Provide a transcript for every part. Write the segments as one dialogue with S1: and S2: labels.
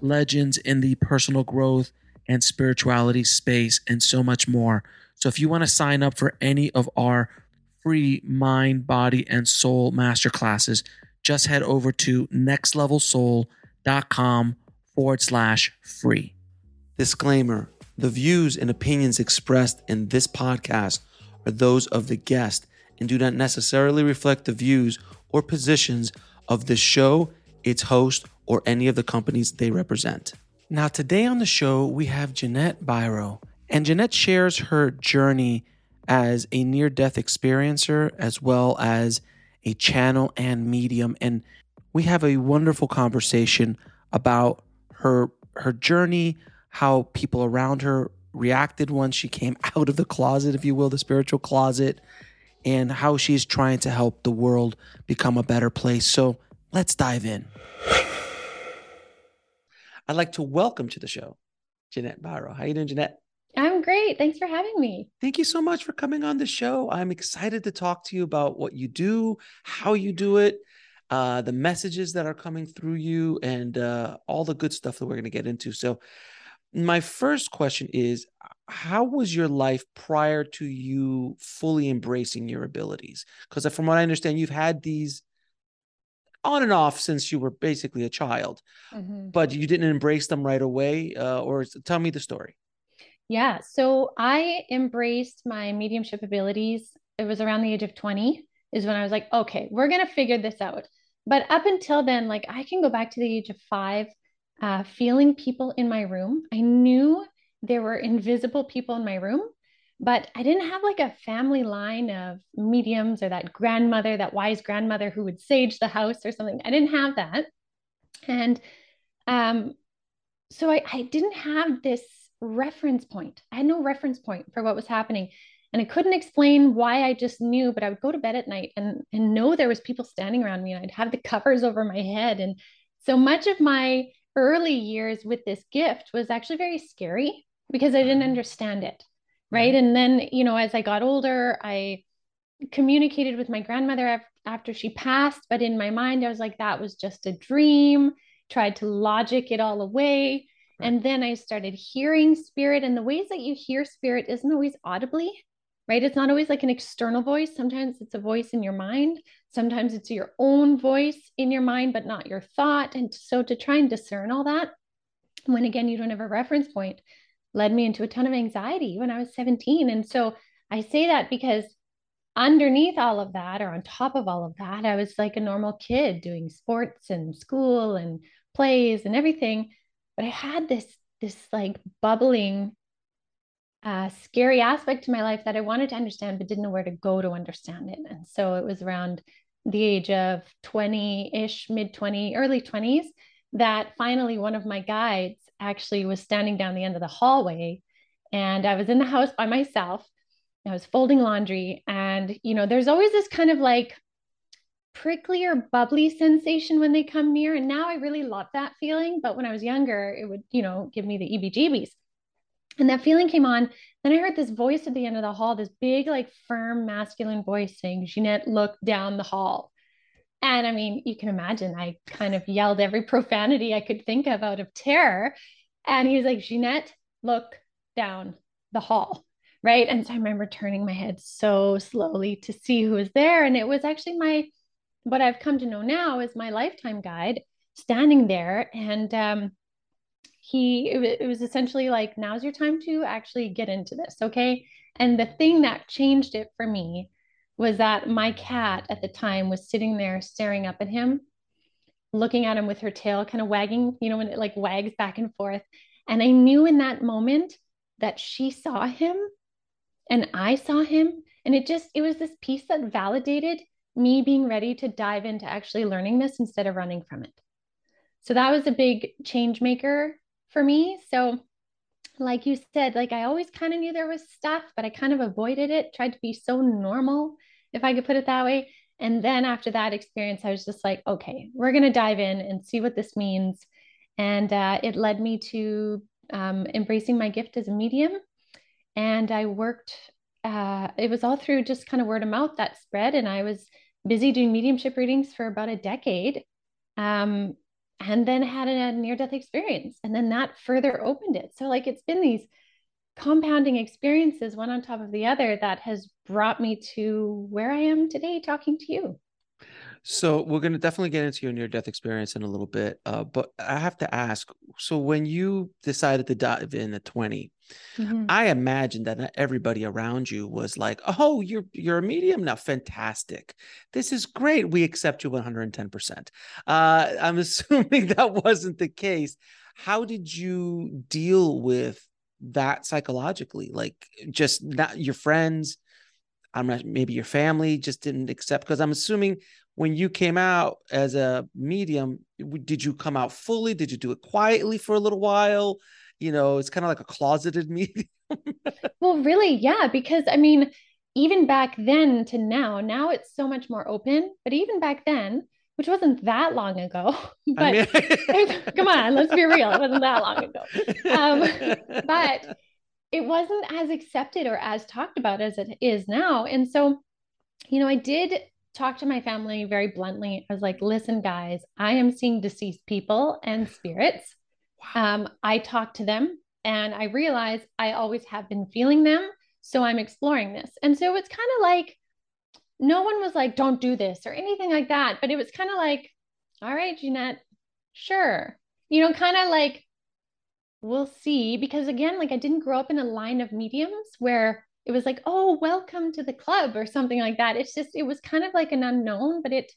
S1: legends in the personal growth and spirituality space, and so much more. So, if you want to sign up for any of our free mind, body, and soul masterclasses, just head over to nextlevelsoul.com forward slash free. Disclaimer The views and opinions expressed in this podcast are those of the guest and do not necessarily reflect the views or positions of the show, its host, or any of the companies they represent. Now, today on the show, we have Ginette Biro, and Ginette shares her journey as a near death experiencer as well as a channel and medium. And we have a wonderful conversation about her her journey, how people around her reacted once she came out of the closet, if you will, the spiritual closet, and how she's trying to help the world become a better place. So let's dive in. I'd like to welcome to the show Ginette Biro. How you doing, Ginette?
S2: I'm great. Thanks for having me.
S1: Thank you so much for coming on the show. I'm excited to talk to you about what you do, how you do it, uh, the messages that are coming through you, and uh, all the good stuff that we're going to get into. So, my first question is How was your life prior to you fully embracing your abilities? Because from what I understand, you've had these on and off since you were basically a child, mm-hmm. but you didn't embrace them right away. Uh, or tell me the story.
S2: Yeah. So I embraced my mediumship abilities. It was around the age of 20 is when I was like, okay, we're going to figure this out. But up until then, like I can go back to the age of five, uh, feeling people in my room. I knew there were invisible people in my room but I didn't have like a family line of mediums or that grandmother, that wise grandmother who would sage the house or something. I didn't have that. And um, so I, I didn't have this reference point. I had no reference point for what was happening. And I couldn't explain why I just knew, but I would go to bed at night and, and know there was people standing around me and I'd have the covers over my head. And so much of my early years with this gift was actually very scary because I didn't mm-hmm. understand it right? And then you know as i got older i communicated with my grandmother after she passed but in my mind i was like that was just a dream. Tried to logic it all away. Right. and then i started hearing spirit and the ways that you hear spirit isn't always audibly right? It's not always like an external voice. Sometimes it's a voice in your mind. Sometimes it's your own voice in your mind but not your thought. And so to try and discern all that when again you don't have a reference point led me into a ton of anxiety when I was 17. And so I say that because underneath all of that, or on top of all of that, I was like a normal kid doing sports and school and plays and everything. But I had this, this like bubbling, uh, scary aspect to my life that I wanted to understand, but didn't know where to go to understand it. And so it was around the age of 20 ish, mid 20, early 20s that finally one of my guides actually was standing down the end of the hallway and I was in the house by myself. I was folding laundry and you know there's always this kind of like prickly or bubbly sensation when they come near and now I really love that feeling but when I was younger it would you know give me the EBGBs. And that feeling came on. Then I heard this voice at the end of the hall, this big, like firm masculine voice saying, Ginette, look down the hall. And I mean, you can imagine I kind of yelled every profanity I could think of out of terror. And he was like, Ginette, look down the hall. Right. And so I remember turning my head so slowly to see who was there. And it was actually my, what I've come to know now is my lifetime guide standing there. And um, he it, it was essentially like now's your time to actually get into this okay and the thing that changed it for me was that my cat at the time was sitting there staring up at him looking at him with her tail kind of wagging you know when it like wags back and forth. And i knew in that moment that she saw him and i saw him. And it just it was this piece that validated me being ready to dive into actually learning this instead of running from it. So that was a big change maker for me. So, like you said, like I always kind of knew there was stuff, but I kind of avoided it, tried to be so normal, if I could put it that way. And then after that experience, I was just like, okay, we're going to dive in and see what this means. And uh, it led me to um, embracing my gift as a medium. And I worked, uh, it was all through just kind of word of mouth that spread. And I was busy doing mediumship readings for about a decade. Um, and then had a near death experience. And then that further opened it. So, like, it's been these compounding experiences, one on top of the other, that has brought me to where I am today talking to you.
S1: So we're going to definitely get into your near death experience in a little bit. Uh, but I have to ask so when you decided to dive in at 20, mm-hmm. I imagine that everybody around you was like, oh, you're, you're a medium now. Fantastic. This is great. We accept you 110%. Uh, I'm assuming that wasn't the case. How did you deal with that psychologically? Like just not your friends, I'm not maybe your family just didn't accept because I'm assuming when you came out as a medium, did you come out fully? Did you do it quietly for a little while? You know, it's kind of like a closeted medium.
S2: well, really, yeah, because I mean, even back then to now, now it's so much more open, but even back then, which wasn't that long ago, but I mean... come on, let's be real, it wasn't that long ago. Um, but it wasn't as accepted or as talked about as it is now. And so, you know, I did talk to my family very bluntly. I was like, listen, guys, I am seeing deceased people and spirits. Wow. Um, I talked to them and I realized I always have been feeling them. So I'm exploring this. And so it's kind of like, no one was like, don't do this or anything like that. But it was kind of like, all right, Ginette, sure. You know, kind of like, we'll see. Because again, like I didn't grow up in a line of mediums where it was like, oh, welcome to the club or something like that. It's just, it was kind of like an unknown, but it,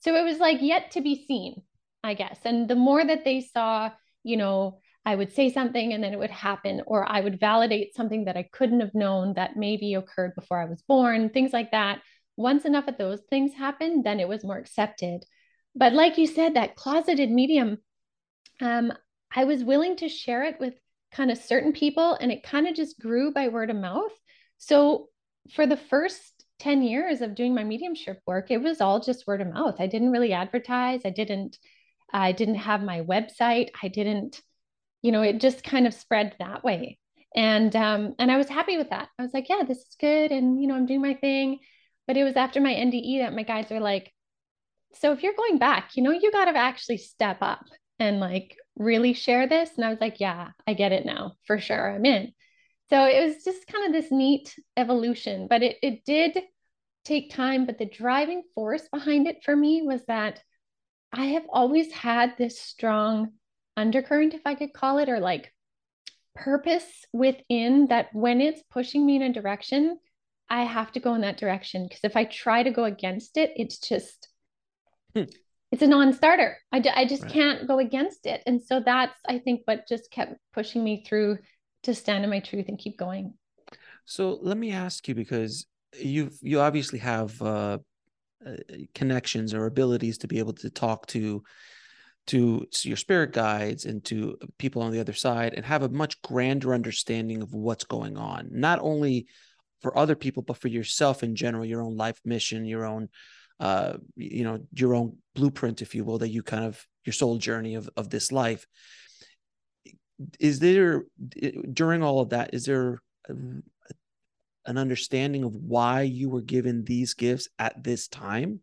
S2: so it was like yet to be seen, I guess. And the more that they saw, you know, I would say something and then it would happen, or I would validate something that I couldn't have known that maybe occurred before I was born, things like that. Once enough of those things happened, then it was more accepted. But like you said, that closeted medium, um, I was willing to share it with kind of certain people and it kind of just grew by word of mouth. So for the first 10 years of doing my mediumship work, it was all just word of mouth. I didn't really advertise. I didn't I didn't have my website. I didn't you know, it just kind of spread that way. And um and I was happy with that. I was like, yeah, this is good and you know, I'm doing my thing. But it was after my NDE that my guides were like, so if you're going back, you know, you got to actually step up and like really share this? And I was like, yeah, I get it now for sure. I'm in. So it was just kind of this neat evolution, but it, it did take time. But the driving force behind it for me was that I have always had this strong undercurrent, if I could call it, or like purpose within that when it's pushing me in a direction, I have to go in that direction. Because if I try to go against it, it's just, hmm it's a non-starter. I, I just right. can't go against it. And so that's, I think, what just kept pushing me through to stand in my truth and keep going.
S1: So let me ask you, because you you obviously have uh, uh, connections or abilities to be able to talk to to your spirit guides and to people on the other side and have a much grander understanding of what's going on not only for other people but for yourself in general your own life mission your own uh, you know your own blueprint if you will that you kind of your soul journey of, of this life. Is there during all of that is there an understanding of why you were given these gifts at this time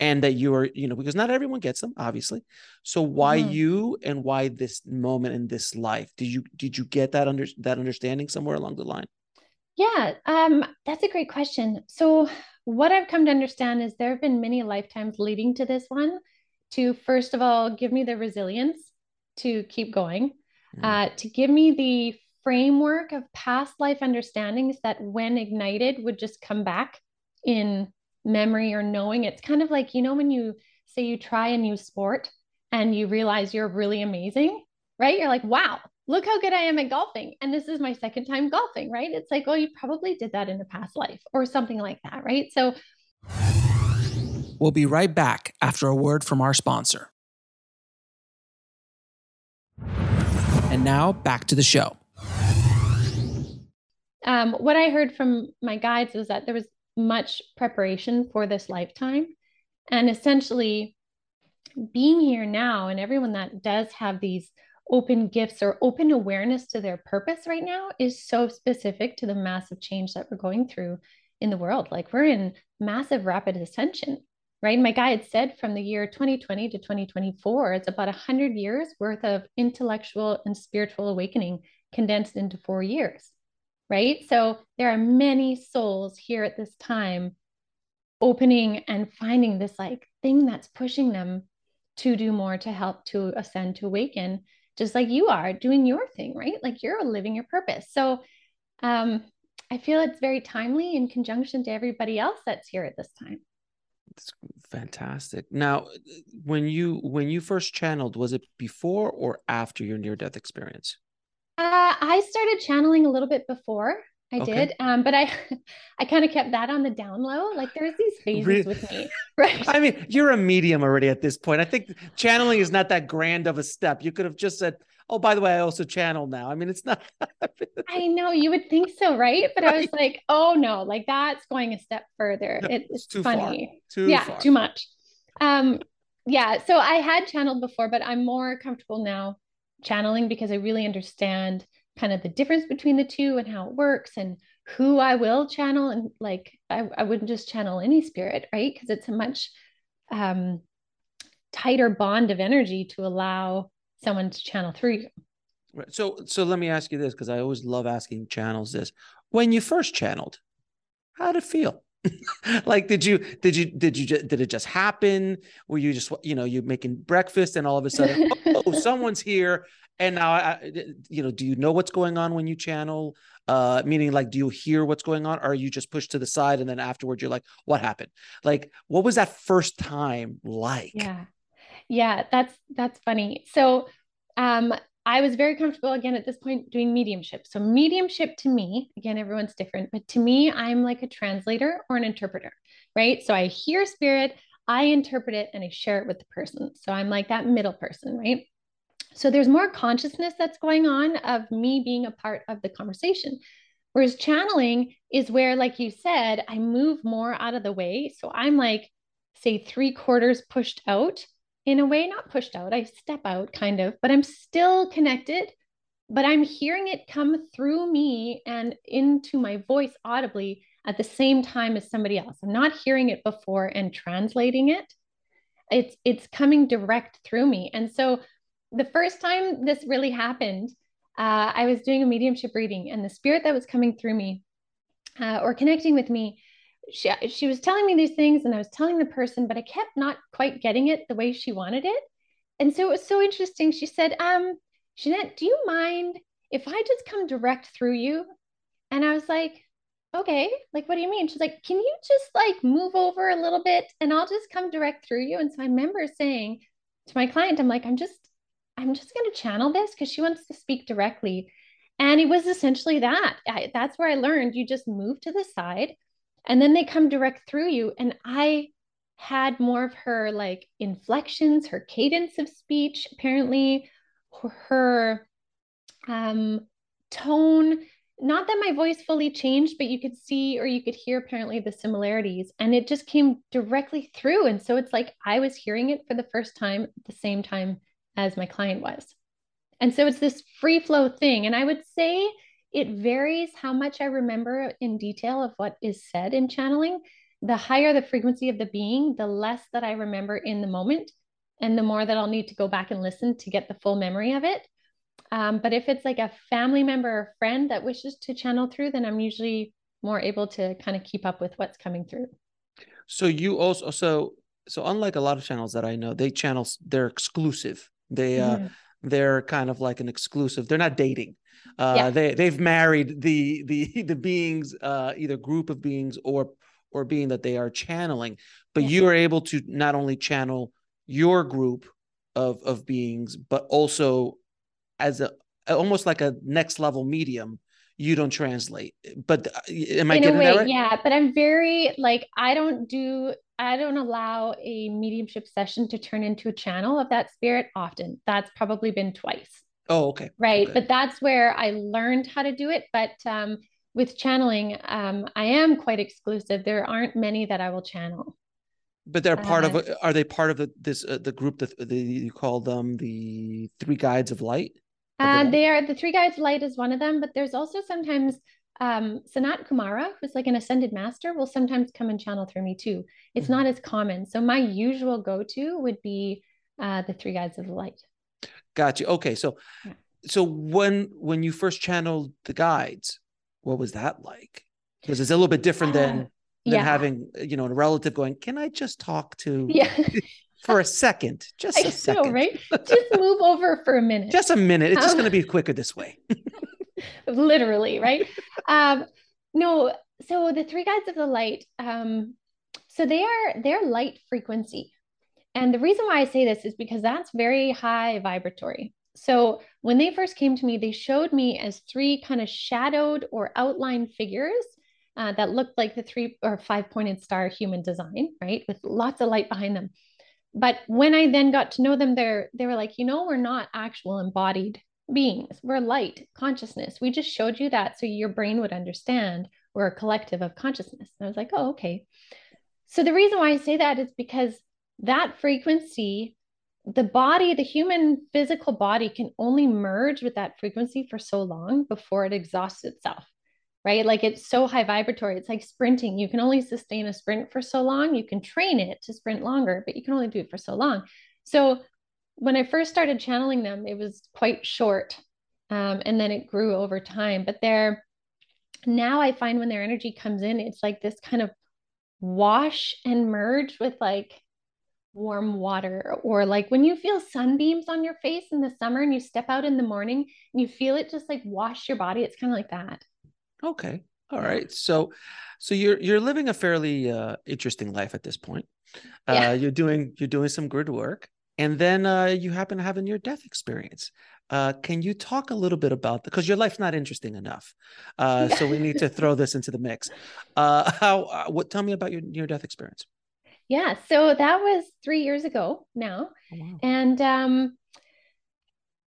S1: and that you are you know because not everyone gets them obviously so why mm-hmm. you and why this moment in this life did you did you get that under that understanding somewhere along the line
S2: yeah um that's a great question so what I've come to understand is there have been many lifetimes leading to this one to, first of all, give me the resilience to keep going. mm. uh, to give me the framework of past life understandings that, when ignited, would just come back in memory or knowing. It's kind of like, you know, when you say you try a new sport and you realize you're really amazing, right? You're like, wow, look how good I am at golfing. And this is my second time golfing, right? It's like, oh, you probably did that in a past life or something like that, right? So
S3: we'll be right back after a word from our sponsor. And now back to the show.
S2: Um, what I heard from my guides was that there was much preparation for this lifetime. And essentially, being here now, and everyone that does have these open gifts or open awareness to their purpose right now is so specific to the massive change that we're going through in the world. Like we're in massive rapid ascension, right? My guide said from the year 2020 to 2024, it's about 100 years worth of intellectual and spiritual awakening condensed into four years, right? So there are many souls here at this time opening and finding this like thing that's pushing them to do more to help to ascend to awaken just like you are doing your thing, right? Like you're living your purpose. So um, I feel it's very timely in conjunction to everybody else that's here at this time.
S1: It's fantastic. Now, when you when you first channeled, was it before or after your near death experience?
S2: Uh, I started channeling a little bit before. I okay. did. Um, but I I kind of kept that on the down low. Like there's these phases really? with me. Right.
S1: I mean, you're a medium already at this point. I think channeling is not that grand of a step. You could have just said, Oh, by the way, I also channel now. I mean, it's not
S2: I know you would think so, right? But right. I was like, oh no, like that's going a step further. No, it, it's, too funny.
S1: Far. Too
S2: yeah,
S1: far.
S2: too much. Um, yeah. So I had channeled before, but I'm more comfortable now channeling because I really understand kind of the difference between the two and how it works and who I will channel. And like, I, I wouldn't just channel any spirit, right? Because it's a much um, tighter bond of energy to allow someone to channel through you.
S1: Right. So, so let me ask you this because I always love asking channels this. When you first channeled, how did it feel? like did you did you did you did it just happen? Were you just you know you making breakfast and all of a sudden oh someone's here. And now I, you know do you know what's going on when you channel? Uh meaning like do you hear what's going on? Or are you just pushed to the side and then afterwards you're like what happened? Like what was that first time like?
S2: Yeah. Yeah that's that's funny. So um I was very comfortable again at this point doing mediumship. So, mediumship to me, again, everyone's different, but to me, I'm like a translator or an interpreter, right? So, I hear spirit, I interpret it, and I share it with the person. So, I'm like that middle person, right? So there's more consciousness that's going on of me being a part of the conversation. Whereas channeling is where, like you said, I move more out of the way. So I'm like, say, three quarters pushed out in a way, not pushed out. I step out kind of, but I'm still connected. But I'm hearing it come through me and into my voice audibly at the same time as somebody else. I'm not hearing it before and translating it. It's it's coming direct through me. And so the first time this really happened, uh, I was doing a mediumship reading, and the spirit that was coming through me uh, or connecting with me, she, she was telling me these things, and I was telling the person, but I kept not quite getting it the way she wanted it. And so it was so interesting. She said, um, Ginette, do you mind if I just come direct through you? And I was like, okay, like, what do you mean? She's like, can you just like move over a little bit and I'll just come direct through you? And so I remember saying to my client, I'm like, I'm just I'm just going to channel this because she wants to speak directly. And it was essentially that. I, that's where I learned you just move to the side and then they come direct through you. And I had more of her like inflections, her cadence of speech, apparently, her um, tone. Not that my voice fully changed, but you could see or you could hear apparently the similarities. And it just came directly through. And so it's like I was hearing it for the first time at the same time as my client was. And so it's this free flow thing. And I would say it varies how much I remember in detail of what is said in channeling. The higher the frequency of the being, the less that I remember in the moment, and the more that I'll need to go back and listen to get the full memory of it. Um, but if it's like a family member or friend that wishes to channel through, then I'm usually more able to kind of keep up with what's coming through.
S1: So you also so so unlike a lot of channels that I know, they channels they're exclusive. They uh, mm-hmm. They're kind of like an exclusive. They're not dating. Uh,
S2: Yeah.
S1: They they've married the the the beings, uh, either group of beings or or being that they are channeling. But
S2: Yeah.
S1: you are able to not only channel your group of of beings, but also as a almost like a next level medium. You don't translate, but uh, am I
S2: in
S1: getting
S2: way
S1: that right?
S2: yeah but i'm very like i don't do i don't allow a mediumship session to turn into a channel of that spirit often that's probably been twice
S1: Oh, okay.
S2: right
S1: Okay.
S2: but that's where i learned how to do it but um, with channeling um, i am quite exclusive there aren't many that i will channel
S1: But they're part of.
S2: Uh,
S1: a- Are they part of the, this uh, the group that the, you call them the three guides of light? Of
S2: uh, they are the three guides of light is one of them but there's also sometimes um, sanat kumara who's like an ascended master will sometimes come and channel through me too it's
S1: Mhm.
S2: not as common so my usual go-to would be uh, the three guides of the light
S1: Got you. Okay, so
S2: Yeah.
S1: so when when you first channeled the guides, what was that like? Because it's a little bit different than
S2: Uh,
S1: than
S2: yeah
S1: having you know a relative going. Can I just talk to
S2: yeah
S1: for a second? Just
S2: I
S1: a
S2: know,
S1: second,
S2: right? Just move over for a minute.
S1: Just a minute. It's just
S2: Um,
S1: going to be quicker this way.
S2: literally, right? um, no, so the three guides of the light, um, so they are they're light frequency. And the reason why I say this is because that's very high vibratory. So when they first came to me, they showed me as three kind of shadowed or outlined figures uh, that looked like the three or five pointed star human design, right? With lots of light behind them. But when I then got to know them, they're they were like, you know, we're not actual embodied beings. We're light consciousness. We just showed you that so your brain would understand we're a collective of consciousness. And I was like, oh, okay. So the reason why I say that is because that frequency, the body, the human physical body can only merge with that frequency for so long before it exhausts itself. Right. Like it's so high vibratory. It's like sprinting. You can only sustain a sprint for so long. You can train it to sprint longer, but you can only do it for so long. So when I first started channeling them, it was quite short. Um, and then it grew over time. But they're now I find when their energy comes in, it's like this kind of wash and merge with like warm water or like when you feel sunbeams on your face in the summer and you step out in the morning and you feel it just like wash your body it's kind of like that
S1: Okay. all right So so you're you're living a fairly uh interesting life at this point. Uh
S2: Yeah.
S1: you're doing you're doing some good work and then uh you happen to have a near death experience. Uh can you talk a little bit about because your life's not interesting enough. Uh so we need to throw this into the mix. Uh how uh, what tell me about your near death experience.
S2: yeah so that was three years ago now
S1: Oh, wow.
S2: and um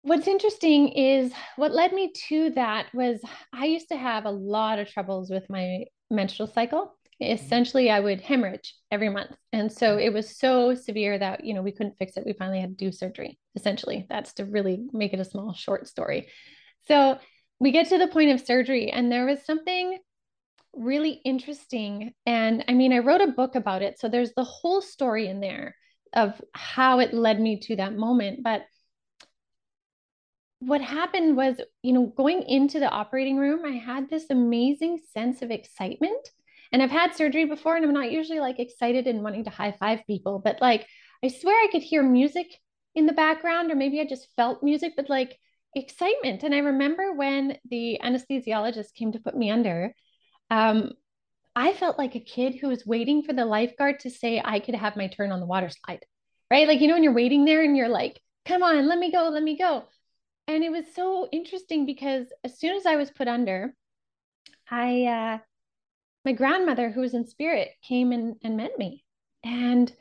S2: what's interesting is what led me to that was i used to have a lot of troubles with my menstrual cycle essentially i would hemorrhage every month. And so mm-hmm. it was so severe that you know we couldn't fix it. We finally had to do surgery essentially. That's to really make it a small short story. So we get to the point of surgery and there was something really interesting. And i mean i wrote a book about it. So there's the whole story in there of how it led me to that moment. But what happened was, you know, going into the operating room, I had this amazing sense of excitement. And I've had surgery before, and I'm not usually like excited and wanting to high five people, but like I swear I could hear music in the background, or maybe I just felt music, but like excitement. And I remember when the anesthesiologist came to put me under, um, I felt like a kid who was waiting for the lifeguard to say I could have my turn on the water slide, right? Like, you know, when you're waiting there and you're like, come on, let me go, let me go. And it was so interesting because as soon as I was put under, I, uh, my grandmother, who was in spirit, came and, and met me. And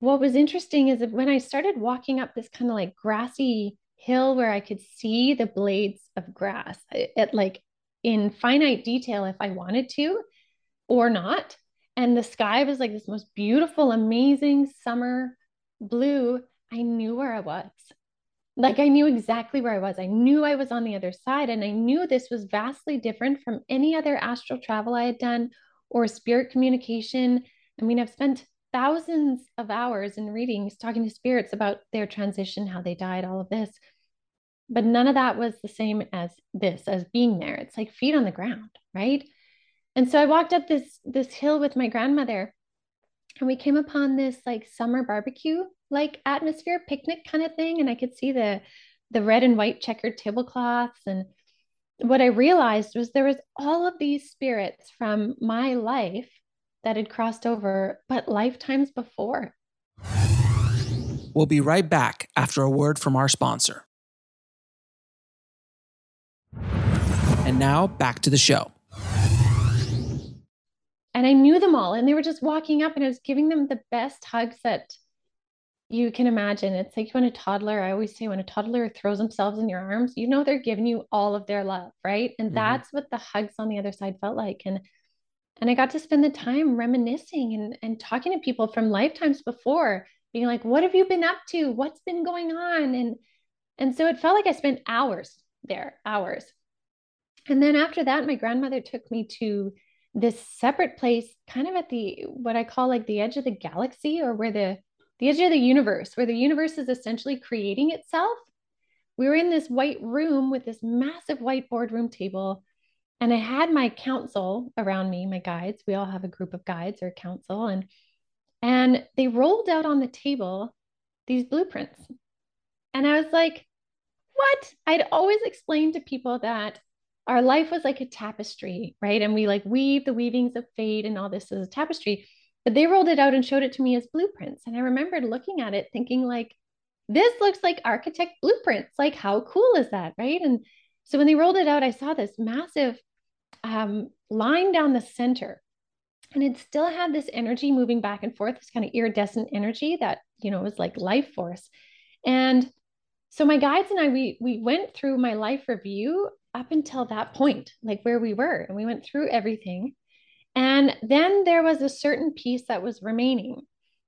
S2: what was interesting is that when I started walking up this kind of like grassy hill where I could see the blades of grass at like in finite detail if I wanted to or not. And the sky was like this most beautiful, amazing summer blue. I knew where I was. Like I knew exactly where I was. I knew I was on the other side. And I knew this was vastly different from any other astral travel I had done or spirit communication. I mean, I've spent thousands of hours in readings talking to spirits about their transition, how they died, all of this. But none of that was the same as this, as being there. It's like feet on the ground, right? And so I walked up this this hill with my grandmother and we came upon this like summer barbecue like atmosphere picnic kind of thing and I could see the the red and white checkered tablecloths. And what I realized was there was all of these spirits from my life that had crossed over, but lifetimes before.
S3: We'll be right back after a word from our sponsor. And now back to the show.
S2: And I knew them all, and they were just walking up, and I was giving them the best hugs that you can imagine. It's like when a toddler, I always say, when a toddler throws themselves in your arms, you know they're giving you all of their love, right? And mm-hmm. that's what the hugs on the other side felt like. And and I got to spend the time reminiscing and, and talking to people from lifetimes before, being like, what have you been up to? What's been going on? And and so it felt like I spent hours there, hours. And then after that, my grandmother took me to this separate place, kind of at the what I call like the edge of the galaxy or where the the edge of the universe, where the universe is essentially creating itself. We were in this white room with this massive white boardroom table. And I had my council around me, my guides. We all have a group of guides or council. And and they rolled out on the table these blueprints. And I was like, what? I'd always explained to people that our life was like a tapestry, right? And we like weave the weavings of fate and all this as a tapestry. But they rolled it out and showed it to me as blueprints. And I remembered looking at it thinking, like, this looks like architect blueprints. Like, how cool is that? Right. And so when they rolled it out, I saw this massive um, line down the center. And it still had this energy moving back and forth, this kind of iridescent energy that, you know, was like life force. And so my guides and I, we we went through my life review up until that point, like where we were, and we went through everything. And then there was a certain piece that was remaining.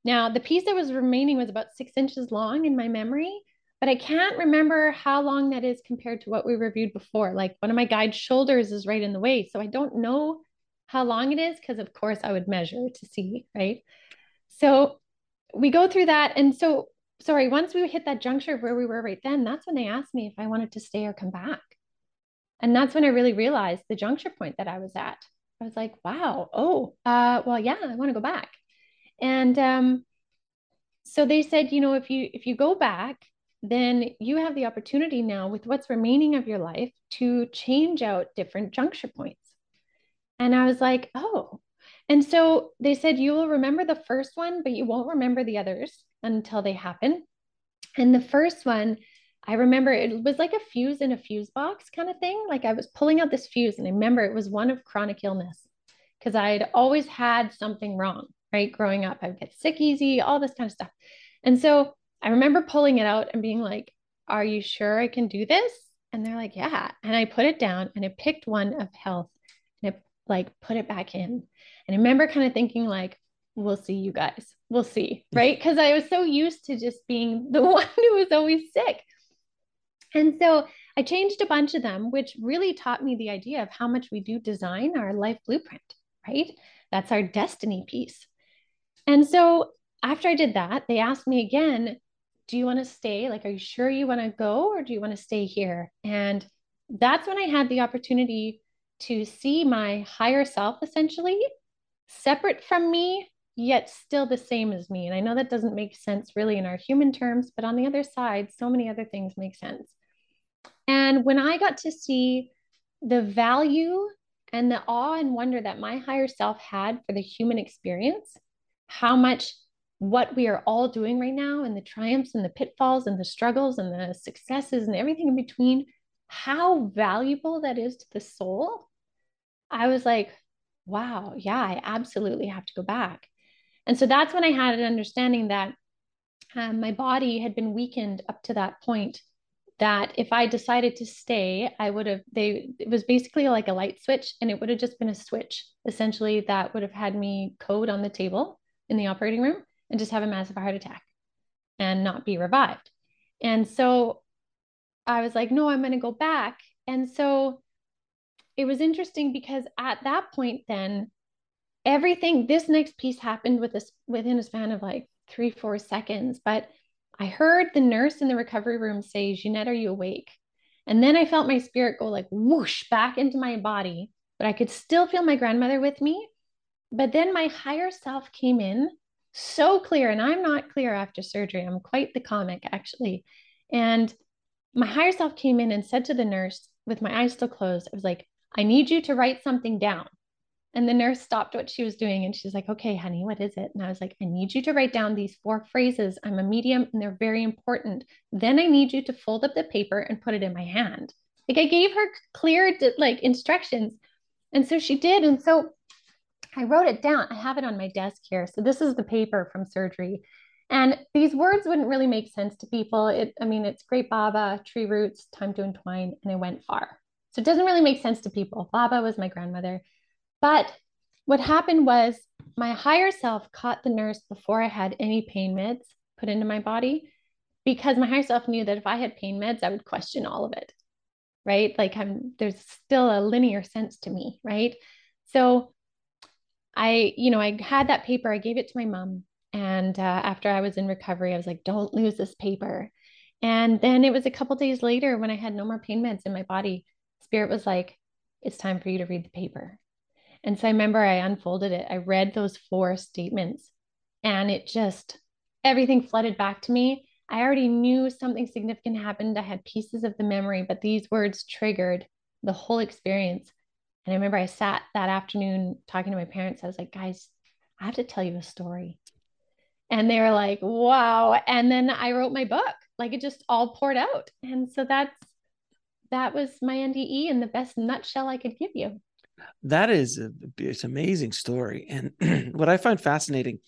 S2: Now, the piece that was remaining was about six inches long in my memory, but I can't remember how long that is compared to what we reviewed before. Like one of my guide's shoulders is right in the way. So I don't know how long it is because, of course, I would measure to see, right? So we go through that. And so, sorry, once we hit that juncture of where we were right then, that's when they asked me if I wanted to stay or come back. And that's when I really realized the juncture point that I was at. I was like, wow, oh, uh, well, yeah, I want to go back. And um, so they said, you know, if you if you go back, then you have the opportunity now with what's remaining of your life to change out different juncture points. And I was like, oh. And so they said, you will remember the first one, but you won't remember the others until they happen. And the first one I remember it was like a fuse in a fuse box kind of thing. Like I was pulling out this fuse, and I remember it was one of chronic illness because I'd always had something wrong, right? Growing up, I would get sick easy, all this kind of stuff. And so I remember pulling it out and being like, Are you sure I can do this? And they're like, Yeah. And I put it down and I picked one of health and I like put it back in. And I remember kind of thinking, like, we'll see you guys. We'll see. Right. Because I was so used to just being the one who was always sick. And so I changed a bunch of them, which really taught me the idea of how much we do design our life blueprint, right? That's our destiny piece. And so after I did that, they asked me again, do you want to stay? Like, are you sure you want to go or do you want to stay here? And that's when I had the opportunity to see my higher self essentially separate from me, yet still the same as me. And I know that doesn't make sense really in our human terms, but on the other side, so many other things make sense. And when I got to see the value and the awe and wonder that my higher self had for the human experience, how much what we are all doing right now and the triumphs and the pitfalls and the struggles and the successes and everything in between, how valuable that is to the soul, I was like, wow, yeah, I absolutely have to go back. And so that's when I had an understanding that um, my body had been weakened up to that point that if I decided to stay, I would have, they, it was basically like a light switch and it would have just been a switch essentially that would have had me code on the table in the operating room and just have a massive heart attack and not be revived. And so I was like, no, I'm going to go back. And so it was interesting because at that point, then everything, this next piece happened with this within a span of like three, four seconds. But I heard the nurse in the recovery room say, Ginette, are you awake? And then I felt my spirit go like whoosh back into my body, but I could still feel my grandmother with me. But then my higher self came in so clear, and I'm not clear after surgery. I'm quite the comic, actually. And my higher self came in and said to the nurse with my eyes still closed, I was like, I need you to write something down. And the nurse stopped what she was doing and she's like, okay, honey, what is it? And I was like, I need you to write down these four phrases. I'm a medium and they're very important. Then I need you to fold up the paper and put it in my hand. Like I gave her clear like instructions. And so she did. And so I wrote it down. I have it on my desk here. So this is the paper from surgery. And these words wouldn't really make sense to people. It, I mean, it's great Baba, tree roots, time to entwine, and I went far. So it doesn't really make sense to people. Baba was my grandmother. But what happened was my higher self caught the nurse before I had any pain meds put into my body because my higher self knew that if I had pain meds, I would question all of it. Right. Like I'm there's still a linear sense to me. Right. So I, you know, I had that paper, I gave it to my mom. And uh, after I was in recovery, I was like, don't lose this paper. And then it was a couple days later when I had no more pain meds in my body, Spirit was like, it's time for you to read the paper. And so I remember I unfolded it. I read those four statements and it just, everything flooded back to me. I already knew something significant happened. I had pieces of the memory, but these words triggered the whole experience. And I remember I sat that afternoon talking to my parents. I was like, guys, I have to tell you a story. And they were like, wow. And then I wrote my book. Like it just all poured out. And so that's that was my NDE in the best nutshell I could give you.
S1: That is a, it's an amazing story. And what I find fascinating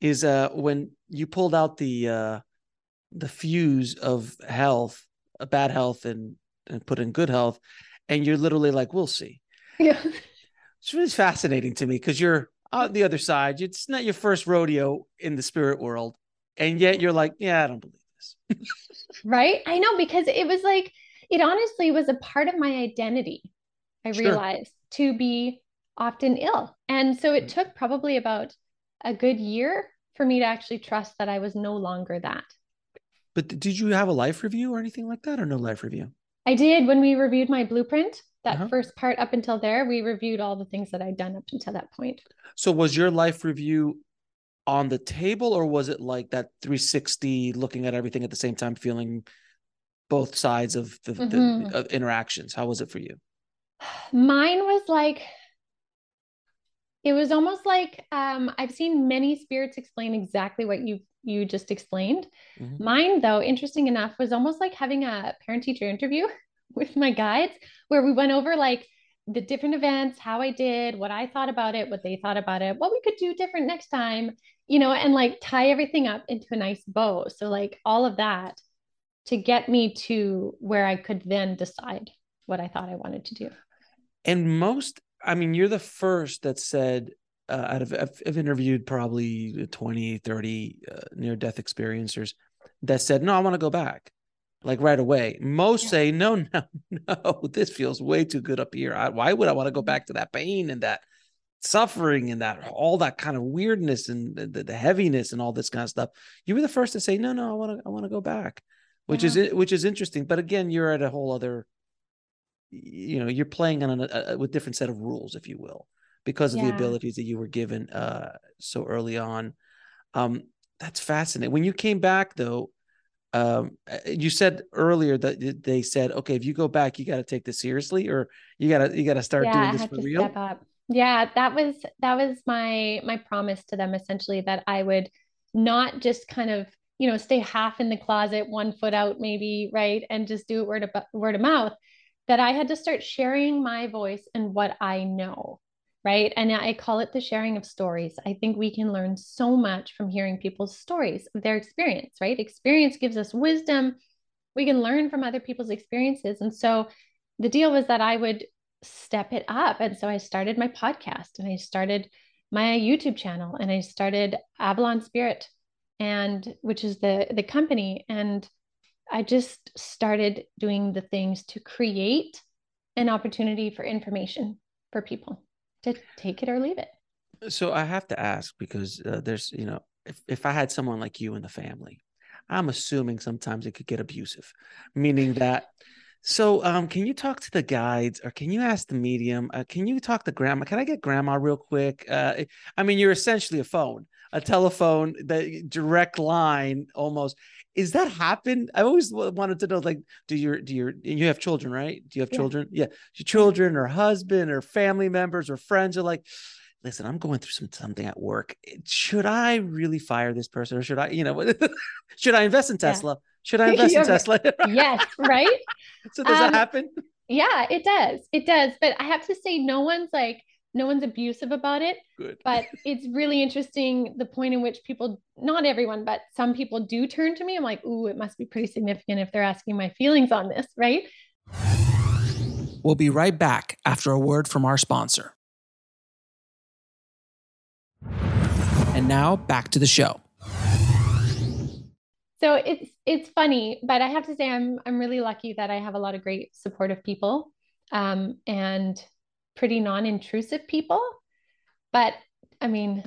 S1: is uh when you pulled out the uh the fuse of health, a bad health and and put in good health, and you're literally like, we'll see.
S2: Yeah.
S1: It's really fascinating to me because you're on the other side. It's not your first rodeo in the spirit world. And yet you're like, yeah, I don't believe this.
S2: right? I know because it was like, it honestly was a part of my identity. I sure. realized to be often ill. And so it took probably about a good year for me to actually trust that I was no longer that.
S1: But did you have a life review or anything like that, or no life review?
S2: I did when we reviewed my blueprint. That uh-huh. first part up until there, we reviewed all the things that I'd done up until that point.
S1: So, was your life review on the table, or was it like that 360, looking at everything at the same time, feeling both sides of the, mm-hmm. the interactions? How was it for you?
S2: Mine was like it was almost like um, I've seen many spirits explain exactly what you you just explained. Mm-hmm. Mine, though, interesting enough, was almost like having a parent teacher interview with my guides, where we went over like the different events, how I did, what I thought about it, what they thought about it, what we could do different next time, you know, and like tie everything up into a nice bow. So like all of that to get me to where I could then decide what I thought I wanted to do.
S1: And most, I mean, you're the first that said, uh, out of, I've, I've, interviewed probably 20, 30 uh, near death experiencers that said, no, I want to go back like right away. Most yeah. say, no, no, no, this feels way too good up here. I, why would I want to go mm-hmm. back to that pain and that suffering and that all that kind of weirdness and the, the heaviness and all this kind of stuff? You were the first to say, no, no, I want to, I want to go back, which yeah. is which is interesting. But again, you're at a whole other, you know, you're playing on a, a with different set of rules, if you will, because of yeah. the abilities that you were given uh so early on. Um, that's fascinating. When you came back though um, you said earlier that they said, okay, if you go back, you got to take this seriously, or you gotta you gotta start yeah, doing this for real.
S2: Yeah, that was that was my my promise to them essentially that I would not just kind of you know stay half in the closet, one foot out, maybe right, and just do it word of word of mouth. That I had to start sharing my voice and what I know right? And I call it the sharing of stories. I think we can learn so much from hearing people's stories, their experience, right? Experience gives us wisdom. We can learn from other people's experiences. And so the deal was that I would step it up. And so I started my podcast and I started my YouTube channel and I started Avalon Spirit and which is the the company and I just started doing the things to create an opportunity for information for people to take it or leave it.
S1: So I have to ask because uh, there's, you know, if, if I had someone like you in the family, I'm assuming sometimes it could get abusive, meaning that. So, um, can you talk to the guides or can you ask the medium? Uh, can you talk to grandma? Can I get grandma real quick? Uh, I mean, you're essentially a phone, a telephone, the direct line almost. Is that happen? I always wanted to know, like, do your do your you have children, right? Do you have
S2: Yeah.
S1: children? Yeah, your children or husband or family members or friends are like, listen, I'm going through some something at work. Should I really fire this person or should I, you know, should I invest in
S2: Yeah.
S1: Tesla? Should I invest in Tesla?
S2: yes, right?
S1: so does that
S2: Um,
S1: happen?
S2: Yeah, it does. It does. But I have to say, no one's like, no one's abusive about it.
S1: Good.
S2: But it's really interesting the point in which people, not everyone, but some people do turn to me. I'm like, ooh, it must be pretty significant if they're asking my feelings on this, right?
S3: We'll be right back after a word from our sponsor. And now back to the show.
S2: So it's it's funny, but I have to say I'm I'm really lucky that I have a lot of great supportive people um, and pretty non-intrusive people. But I mean,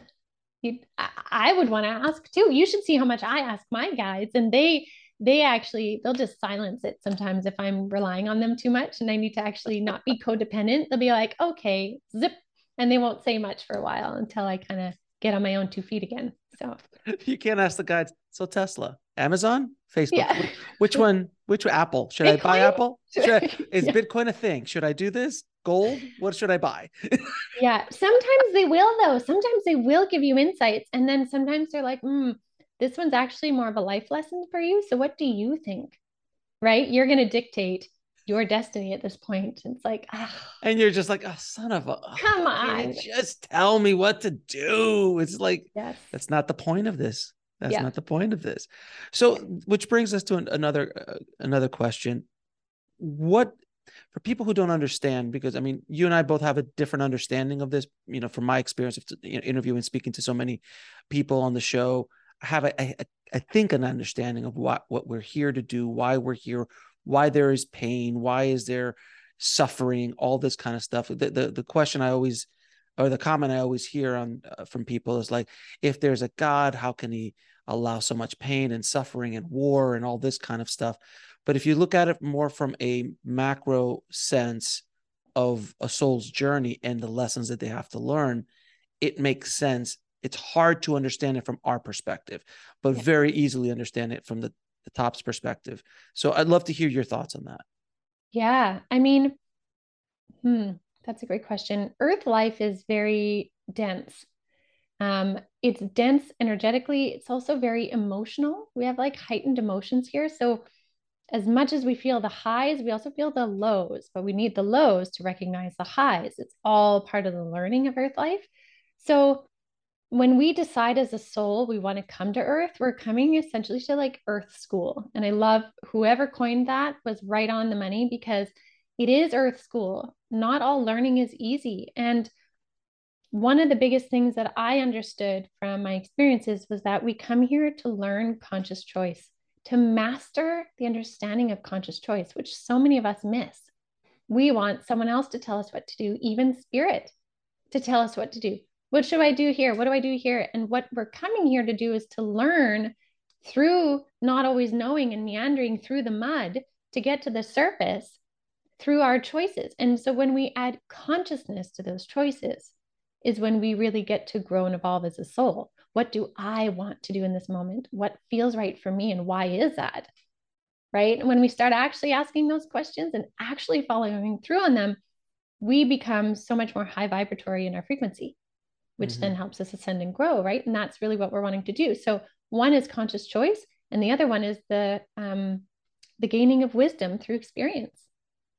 S2: you, I, would want to ask too. You should see how much I ask my guides, and they they actually they'll just silence it sometimes if I'm relying on them too much, and I need to actually not be codependent. They'll be like, okay, zip, and they won't say much for a while until I kind of get on my own two feet again. So
S1: You can't ask the guides So Tesla, Amazon, Facebook.
S2: yeah.
S1: Which, which one? Which Apple? Should I buy Apple? Should I, is
S2: Yeah.
S1: Bitcoin a thing? Should I do this? Gold? What should I buy?
S2: Yeah, sometimes they will though. Sometimes they will give you insights, and then sometimes they're like, hmm, this one's actually more of a life lesson for you. So what do you think? Right? You're going to dictate your destiny at this point. It's like, ah,
S1: And you're just like, oh, son of a.
S2: come on.
S1: just tell me what to do. It's like
S2: Yes.
S1: that's not the point of this. That's
S2: Yeah.
S1: not the point of this. So, which brings us to an, another uh, another question. What for people who don't understand, because I mean, you and I both have a different understanding of this. You know, from my experience of interviewing, speaking to so many people on the show, I have I think an understanding of what what we're here to do, why we're here, why there is pain, why is there suffering, all this kind of stuff. The the, the question I always or the comment I always hear on uh, from people is like, if there's a God, how can he allow so much pain and suffering and war and all this kind of stuff? But if you look at it more from a macro sense of a soul's journey and the lessons that they have to learn, it makes sense. It's hard to understand it from our perspective, but
S2: Yeah.
S1: very easily understand it from the, the top's perspective. So I'd love to hear your thoughts on that.
S2: Yeah. I mean, hmm, that's a great question. Earth life is very dense. Um, it's dense energetically. It's also very emotional. We have like heightened emotions here. So as much as we feel the highs, we also feel the lows, but we need the lows to recognize the highs. It's all part of the learning of Earth life. So when we decide as a soul we want to come to Earth, we're coming essentially to like Earth school. And I love whoever coined that was right on the money because it is Earth school. Not all learning is easy. And one of the biggest things that I understood from my experiences was that we come here to learn conscious choice to master the understanding of conscious choice, which so many of us miss. We want someone else to tell us what to do, even spirit to tell us what to do. What should I do here? What do I do here? And what we're coming here to do is to learn through not always knowing and meandering through the mud to get to the surface through our choices. And so when we add consciousness to those choices, is when we really get to grow and evolve as a soul. What do I want to do in this moment? What feels right for me? And why is that? Right. And when we start actually asking those questions and actually following through on them, we become so much more high vibratory in our frequency, which
S1: Mhm.
S2: then helps us ascend and grow. Right. And that's really what we're wanting to do. So one is conscious choice, and the other one is the um, the gaining of wisdom through experience.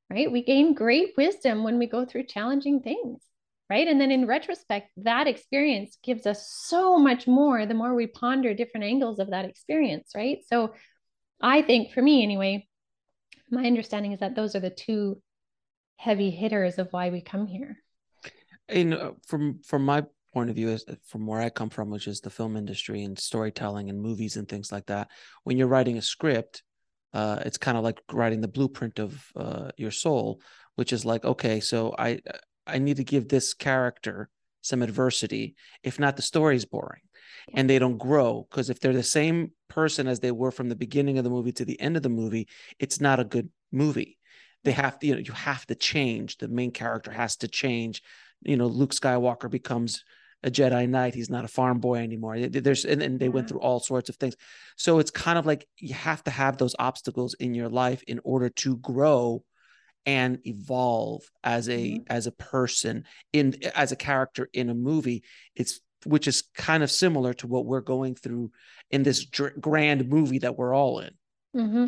S2: Right. We gain great wisdom when we go through challenging things right? And then in retrospect, that experience gives us so much more the more we ponder different angles of that experience, right? So I think for me anyway, my understanding is that those are the two heavy hitters of why we come here.
S1: And uh, from from my point of view, is from where I come from, which is the film industry and storytelling and movies and things like that. When you're writing a script, uh, it's kind of like writing the blueprint of uh, your soul, which is like, okay, so I I need to give this character some adversity. If not, the story's boring,
S2: Yeah.
S1: and they don't grow because if they're the same person as they were from the beginning of the movie to the end of the movie, it's not a good movie. They have to, you know, you have to change. The main character has to change. You know, Luke Skywalker becomes a Jedi Knight. He's not a farm boy anymore. There's and, and they yeah. went through all sorts of things. So it's kind of like you have to have those obstacles in your life in order to grow and evolve as a mm-hmm. as a person in as a character in a movie. It's which is kind of similar to what we're going through in this dr- grand movie that we're all in.
S2: Mm-hmm.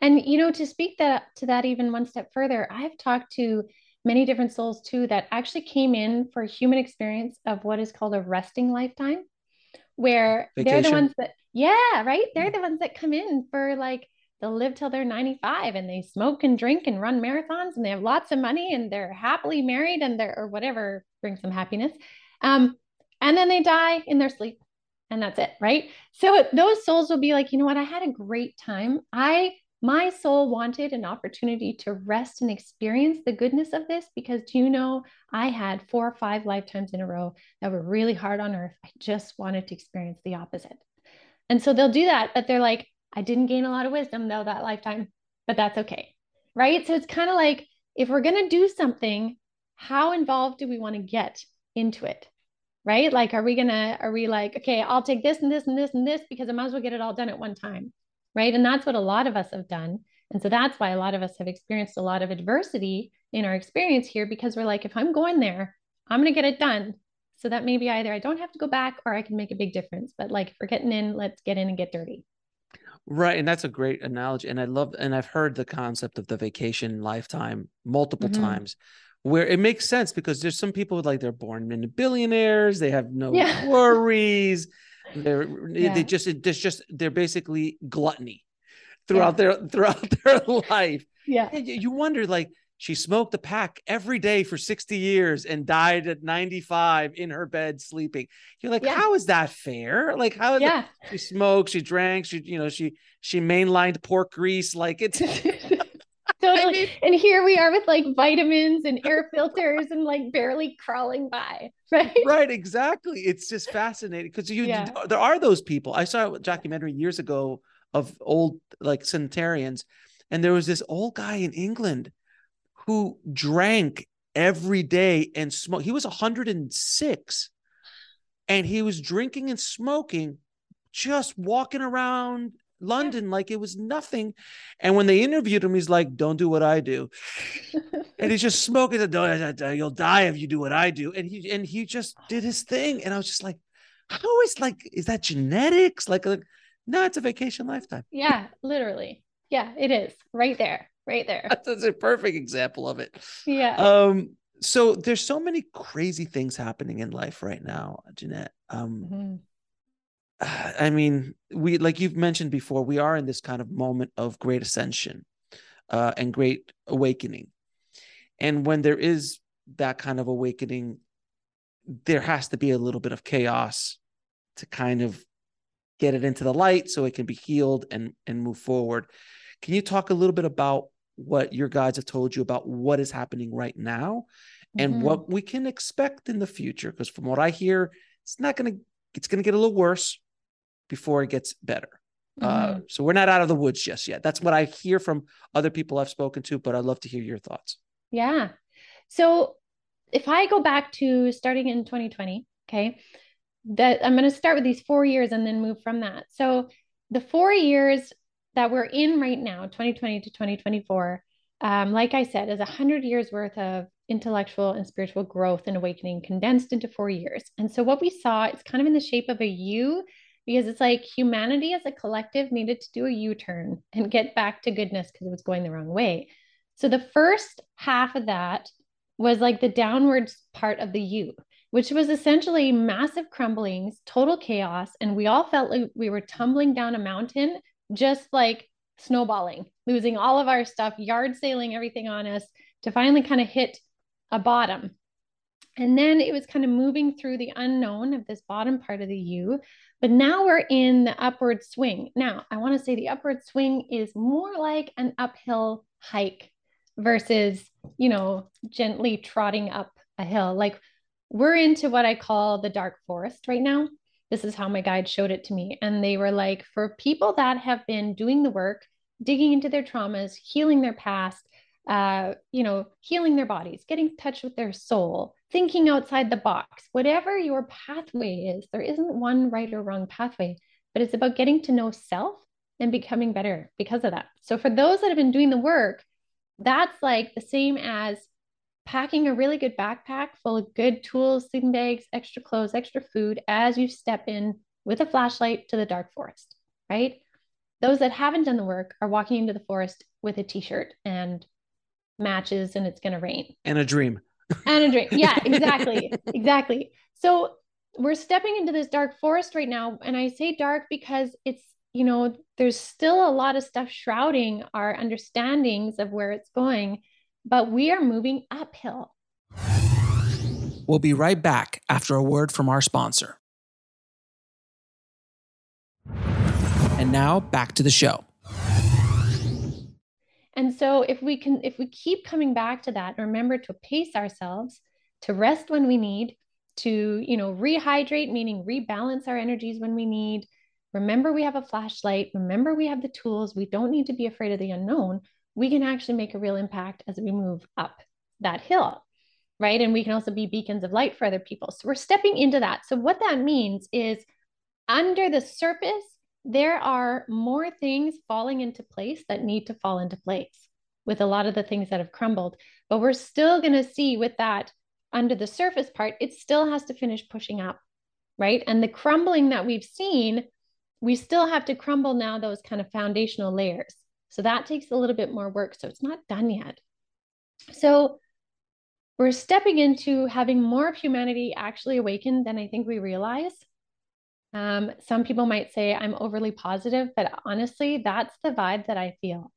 S2: And you know, to speak that to that even one step further, I've talked to many different souls too that actually came in for a human experience of what is called a resting lifetime, where Vacation. they're the ones that, yeah, right. They're the ones that come in for like they'll live till they're 95 and they smoke and drink and run marathons and they have lots of money and they're happily married and they're or whatever brings them happiness. Um, and then they die in their sleep and that's it, right? So those souls will be like, you know what? I had a great time. I my soul wanted an opportunity to rest and experience the goodness of this because do you know I had four or five lifetimes in a row that were really hard on earth. I just wanted to experience the opposite. And so they'll do that, but they're like, I didn't gain a lot of wisdom though that lifetime, but that's okay. Right. So it's kind of like if we're going to do something, how involved do we want to get into it? Right. Like, are we going to, are we like, okay, I'll take this and this and this and this because I might as well get it all done at one time right? And that's what a lot of us have done. And so that's why a lot of us have experienced a lot of adversity in our experience here because we're like, if I'm going there, I'm going to get it done. So that maybe either I don't have to go back or I can make a big difference. But like, if we're getting in, let's get in and get dirty.
S1: Right. And that's a great analogy. And I love, and I've heard the concept of the vacation lifetime multiple mm-hmm. times where it makes sense because there's some people like they're born into billionaires, they have no yeah. worries. They're yeah. they just it's just they're basically gluttony throughout yeah. their throughout their life.
S2: Yeah.
S1: And you wonder like she smoked a pack every day for 60 years and died at 95 in her bed sleeping. You're like, yeah. how is that fair? Like, how? Yeah. That? She smoked, she drank, she, you know, she she mainlined pork grease. Like it's
S2: totally. and here we are with like vitamins and air filters and like barely crawling by. Right.
S1: Right. Exactly. It's just fascinating because you yeah. there are those people. I saw a documentary years ago of old like centenarians, and there was this old guy in England who drank every day and smoked. He was 106 and he was drinking and smoking, just walking around London like it was nothing. And when they interviewed him, he's like, "Don't do what I do," and he's just smoking. The you'll die if you do what I do. And he and he just did his thing. And I was just like, "How is like is that genetics? Like, like no, it's a vacation lifetime."
S2: Yeah, literally. Yeah, it is right there, right there.
S1: That's a perfect example of it.
S2: Yeah.
S1: Um. So there's so many crazy things happening in life right now, Ginette. Um. Mm-hmm I mean, we like you've mentioned before, we are in this kind of moment of great ascension uh, and great awakening. And when there is that kind of awakening, there has to be a little bit of chaos to kind of get it into the light so it can be healed and and move forward. Can you talk a little bit about what your guides have told you about what is happening right now and mm-hmm. what we can expect in the future? Because from what I hear, it's not going to it's going to get a little worse before it gets better. Uh, mm-hmm. Uh, so we're not out of the woods just yet. That's what I hear from other people I've spoken to, but I'd love to hear your thoughts.
S2: Yeah. So if I go back to starting in 2020, okay, that I'm going to start with these four years and then move from that. So the four years that we're in right now, 2020 to 2024, um, like I said, is a hundred years worth of intellectual and spiritual growth and awakening condensed into four years. And so what we saw, it's kind of in the shape of a U because it's like humanity as a collective needed to do a U turn and get back to goodness because it was going the wrong way. So the first half of that was like the downwards part of the U, which was essentially massive crumblings, total chaos. And we all felt like we were tumbling down a mountain, just like snowballing, losing all of our stuff, yard sailing everything on us to finally kind of hit a bottom. And then it was kind of moving through the unknown of this bottom part of the U. But now we're in the upward swing. Now, I want to say the upward swing is more like an uphill hike versus, you know, gently trotting up a hill. Like we're into what I call the dark forest right now. This is how my guide showed it to me. And they were like, for people that have been doing the work, digging into their traumas, healing their past, uh, you know, healing their bodies, getting in touch with their soul, thinking outside the box, whatever your pathway is, there isn't one right or wrong pathway, but it's about getting to know self and becoming better because of that. So for those that have been doing the work, that's like the same as packing a really good backpack full of good tools, sleeping bags, extra clothes, extra food as you step in with a flashlight to the dark forest, right? Those that haven't done the work are walking into the forest with a t-shirt and matches and it's going to rain.
S1: And a dream.
S2: And a dream. Yeah, exactly. exactly. So we're stepping into this dark forest right now and I say dark because it's you know, there's still a lot of stuff shrouding our understandings of where it's going, but we are moving uphill.
S3: We'll be right back after a word from our sponsor. And now back to the show.
S2: And so if we can if we keep coming back to that, remember to pace ourselves, to rest when we need, to, you know, rehydrate meaning rebalance our energies when we need, Remember, we have a flashlight. Remember, we have the tools. We don't need to be afraid of the unknown. We can actually make a real impact as we move up that hill, right? And we can also be beacons of light for other people. So we're stepping into that. So, what that means is under the surface, there are more things falling into place that need to fall into place with a lot of the things that have crumbled. But we're still going to see with that under the surface part, it still has to finish pushing up, right? And the crumbling that we've seen we still have to crumble now those kind of foundational layers. So that takes a little bit more work. So it's not done yet. So we're stepping into having more of humanity actually awakened than I think we realize. Um, some people might say I'm overly positive, but honestly, that's the vibe that I feel.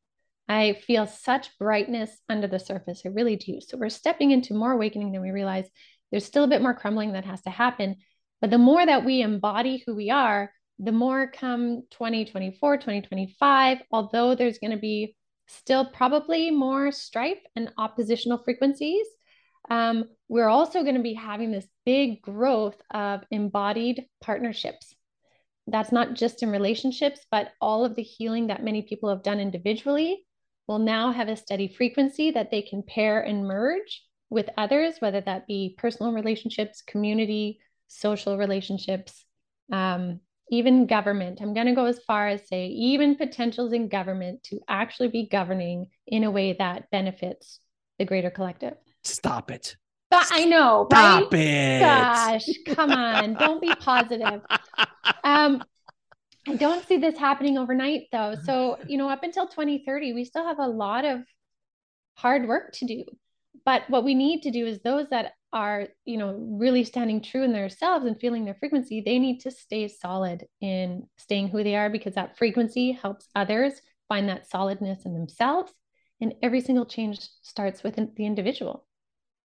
S2: I feel such brightness under the surface. I really do. So we're stepping into more awakening than we realize. There's still a bit more crumbling that has to happen. But the more that we embody who we are, the more come 2024, 2025, although there's going to be still probably more strife and oppositional frequencies, um, we're also going to be having this big growth of embodied partnerships. That's not just in relationships, but all of the healing that many people have done individually will now have a steady frequency that they can pair and merge with others, whether that be personal relationships, community, social relationships, um, even government. I'm going to go as far as say, even potentials in government to actually be governing in a way that benefits the greater collective.
S1: Stop it.
S2: But I know,
S1: Stop
S2: right?
S1: it.
S2: Gosh, come on. Don't be positive. Um, I don't see this happening overnight though. So, you know, up until 2030, we still have a lot of hard work to do. But what we need to do is those that are you know really standing true in themselves and feeling their frequency they need to stay solid in staying who they are because that frequency helps others find that solidness in themselves and every single change starts with the individual.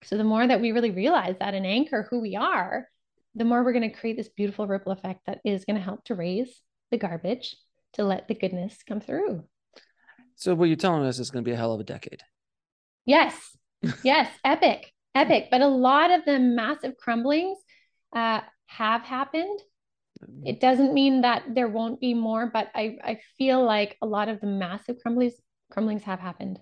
S2: So the more that we really realize that and anchor who we are the more we're going to create this beautiful ripple effect that is going to help to raise the garbage to let the goodness come through.
S1: So what you're telling us is going to be a hell of a decade.
S2: Yes. Yes epic epic. But a lot of the massive crumblings uh, have happened. It doesn't mean that there won't be more, but I, I feel like a lot of the massive crumblings crumblings have happened.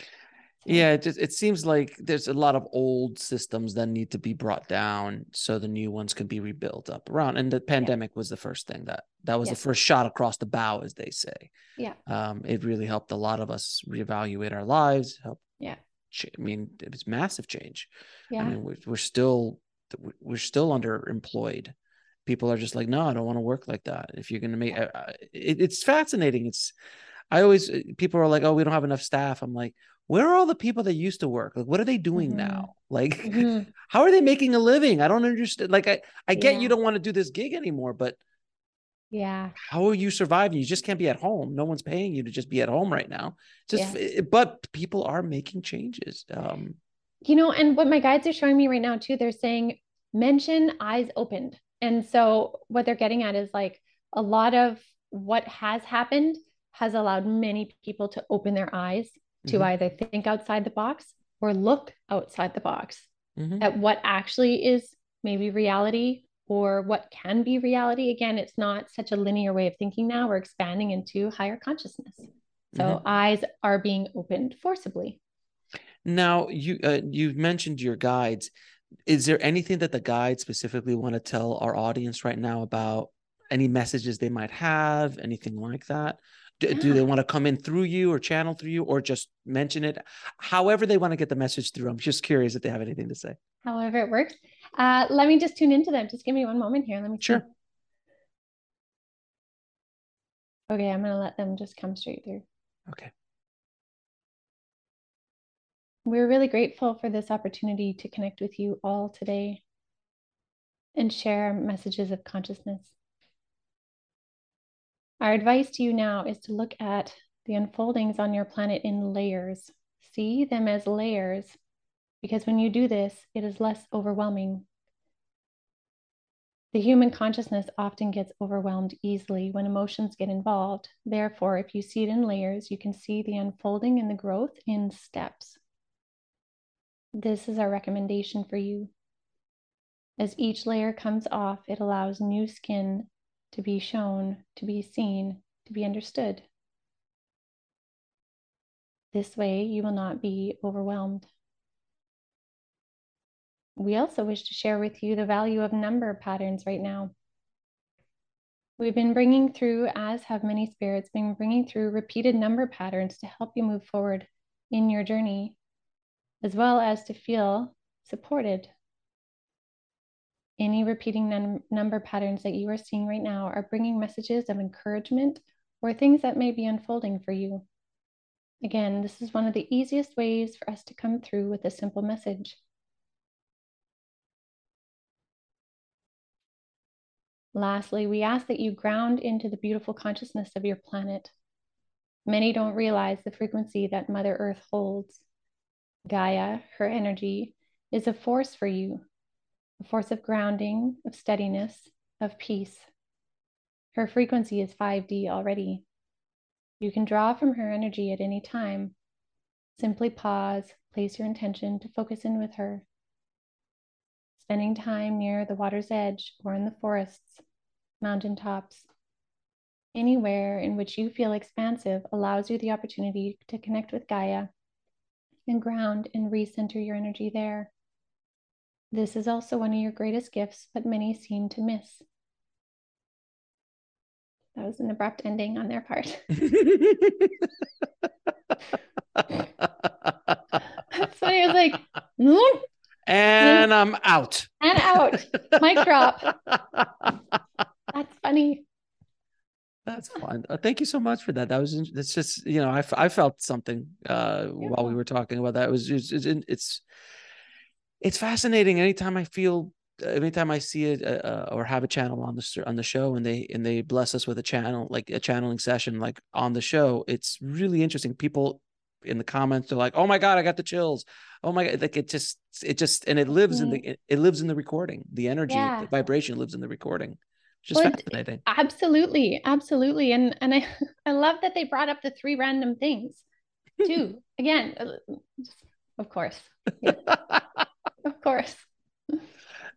S1: So. Yeah, it just it seems like there's a lot of old systems that need to be brought down so the new ones can be rebuilt up around. And the pandemic yeah. was the first thing that that was yeah. the first shot across the bow, as they say.
S2: Yeah.
S1: Um, it really helped a lot of us reevaluate our lives, help
S2: yeah
S1: I mean, it was massive change.
S2: Yeah.
S1: I mean, we're, we're still we're still underemployed. People are just like, no, I don't want to work like that. If you're going to make it, it's fascinating. It's I always uh, people are like, oh, we don't have enough staff. I'm like, where are all the people that used to work? Like, what are they doing mm-hmm. now? Like, mm-hmm. how are they making a living? I don't understand. Like, I I get yeah. you don't want to do this gig anymore, but
S2: yeah.
S1: How are you surviving? You just can't be at home. No one's paying you to just be at home right now. Just yeah. but people are making changes. Um
S2: you know, and what my guides are showing me right now too, they're saying mention eyes opened. And so what they're getting at is like a lot of what has happened has allowed many people to open their eyes to mm-hmm. either think outside the box or look outside the box mm-hmm. at what actually is maybe reality or what can be reality. Again, it's not such a linear way of thinking now. We're expanding into higher consciousness. So mm-hmm. eyes are being opened forcibly.
S1: Now you uh, you mentioned your guides. Is there anything that the guides specifically want to tell our audience right now about any messages they might have, anything like that? Do, yeah. do they want to come in through you or channel through you or just mention it? However, they want to get the message through. I'm just curious if they have anything to say.
S2: However, it works. Uh, let me just tune into them. Just give me one moment here. Let me
S1: sure.
S2: See. Okay, I'm going to let them just come straight through.
S1: Okay.
S2: We're really grateful for this opportunity to connect with you all today and share messages of consciousness. Our advice to you now is to look at the unfoldings on your planet in layers. See them as layers, because when you do this, it is less overwhelming. The human consciousness often gets overwhelmed easily when emotions get involved. Therefore, if you see it in layers, you can see the unfolding and the growth in steps. This is our recommendation for you. As each layer comes off, it allows new skin to be shown, to be seen, to be understood. This way, you will not be overwhelmed. We also wish to share with you the value of number patterns right now. We've been bringing through, as have many spirits, been bringing through repeated number patterns to help you move forward in your journey as well as to feel supported. Any repeating num- number patterns that you are seeing right now are bringing messages of encouragement or things that may be unfolding for you. Again, this is one of the easiest ways for us to come through with a simple message. Lastly, we ask that you ground into the beautiful consciousness of your planet. Many don't realize the frequency that Mother Earth holds. Gaia, her energy, is a force for you, a force of grounding, of steadiness, of peace. Her frequency is 5D already. You can draw from her energy at any time. Simply pause, place your intention to focus in with her. Spending time near the water's edge or in the forests, mountain tops, anywhere in which you feel expansive allows you the opportunity to connect with Gaia and ground and recenter your energy there. This is also one of your greatest gifts, but many seem to miss. That was an abrupt ending on their part. That's funny. I was like,
S1: mm. and I'm out.
S2: And out. Mic drop. That's funny.
S1: That's fine. Uh, thank you so much for that. That was it's just you know I, I felt something uh, yeah. while we were talking about that. It was it's, it's it's fascinating. Anytime I feel, anytime I see it uh, uh, or have a channel on the on the show and they and they bless us with a channel like a channeling session like on the show, it's really interesting. People in the comments are like, "Oh my god, I got the chills." Oh my god, like it just it just and it lives mm-hmm. in the it, it, lives in the recording. The energy, yeah. the vibration lives in the recording just well, fascinating.
S2: Absolutely, absolutely, and and I I love that they brought up the three random things too. Again, uh, of course, yeah. of course.